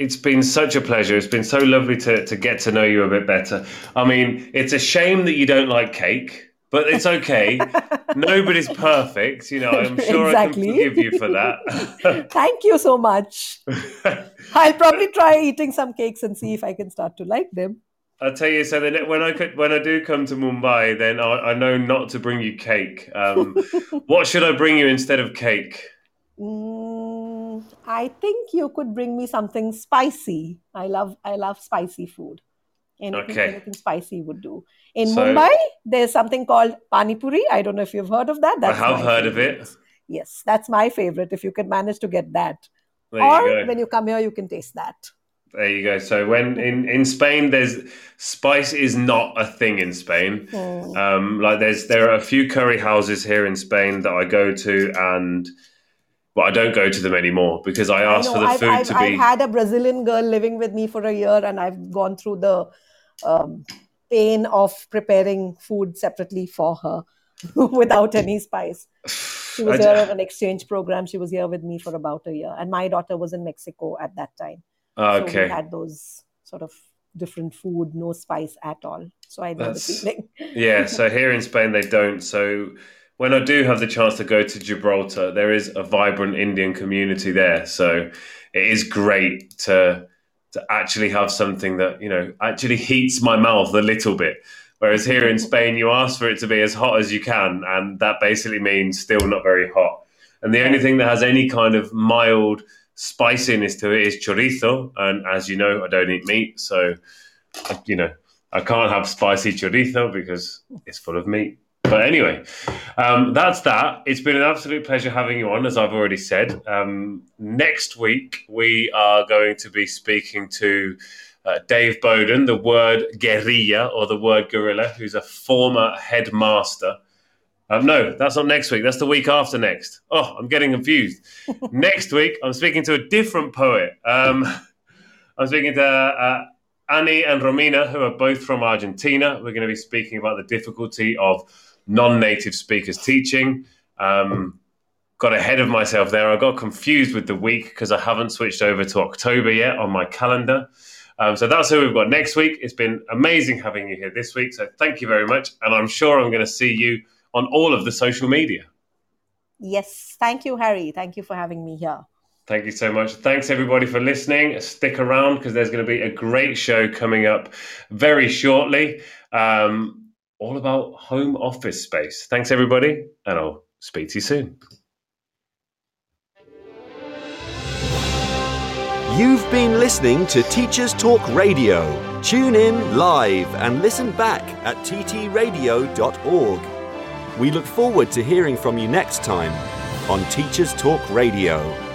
it's been such a pleasure. It's been so lovely to to get to know you a bit better. I mean, it's a shame that you don't like cake but it's okay. Nobody's perfect. You know, I'm sure exactly. I can forgive you for that. Thank you so much. I'll probably try eating some cakes and see if I can start to like them. I'll tell you. So then, when I could, when I do come to Mumbai, then I, I know not to bring you cake. Um, what should I bring you instead of cake? Mm, I think you could bring me something spicy. I love I love spicy food. Anything, okay. anything spicy would do. In so, Mumbai, there's something called Pani Puri. I don't know if you've heard of that. That's I have heard favorite. of it. Yes, that's my favorite. If you can manage to get that. There or when you come here, you can taste that. There you go. So when in, in Spain, there's spice is not a thing in Spain. Mm. Um, like there's there are a few curry houses here in Spain that I go to, and but I don't go to them anymore because I ask I for the I've, food I've, to be. I've had a Brazilian girl living with me for a year, and I've gone through the um, pain of preparing food separately for her without any spice. She was here on an exchange program. She was here with me for about a year, and my daughter was in Mexico at that time. Okay, so we had those sort of different food, no spice at all. So I know That's, the feeling. yeah. So here in Spain, they don't. So when I do have the chance to go to Gibraltar, there is a vibrant Indian community there. So it is great to to actually have something that you know actually heats my mouth a little bit. Whereas here in Spain, you ask for it to be as hot as you can, and that basically means still not very hot. And the only thing that has any kind of mild spiciness to it is chorizo. And as you know, I don't eat meat, so you know I can't have spicy chorizo because it's full of meat. But anyway, um, that's that. It's been an absolute pleasure having you on, as I've already said. Um, next week, we are going to be speaking to uh, Dave Bowden, the word guerrilla or the word gorilla, who's a former headmaster. Um, no, that's not next week. That's the week after next. Oh, I'm getting confused. next week, I'm speaking to a different poet. Um, I'm speaking to uh, Annie and Romina, who are both from Argentina. We're going to be speaking about the difficulty of non native speakers teaching. Um, got ahead of myself there. I got confused with the week because I haven't switched over to October yet on my calendar. Um, so that's who we've got next week. It's been amazing having you here this week. So thank you very much. And I'm sure I'm going to see you on all of the social media. Yes. Thank you, Harry. Thank you for having me here. Thank you so much. Thanks everybody for listening. Stick around because there's going to be a great show coming up very shortly, um, all about home office space. Thanks everybody, and I'll speak to you soon. You've been listening to Teachers Talk Radio. Tune in live and listen back at ttradio.org. We look forward to hearing from you next time on Teachers Talk Radio.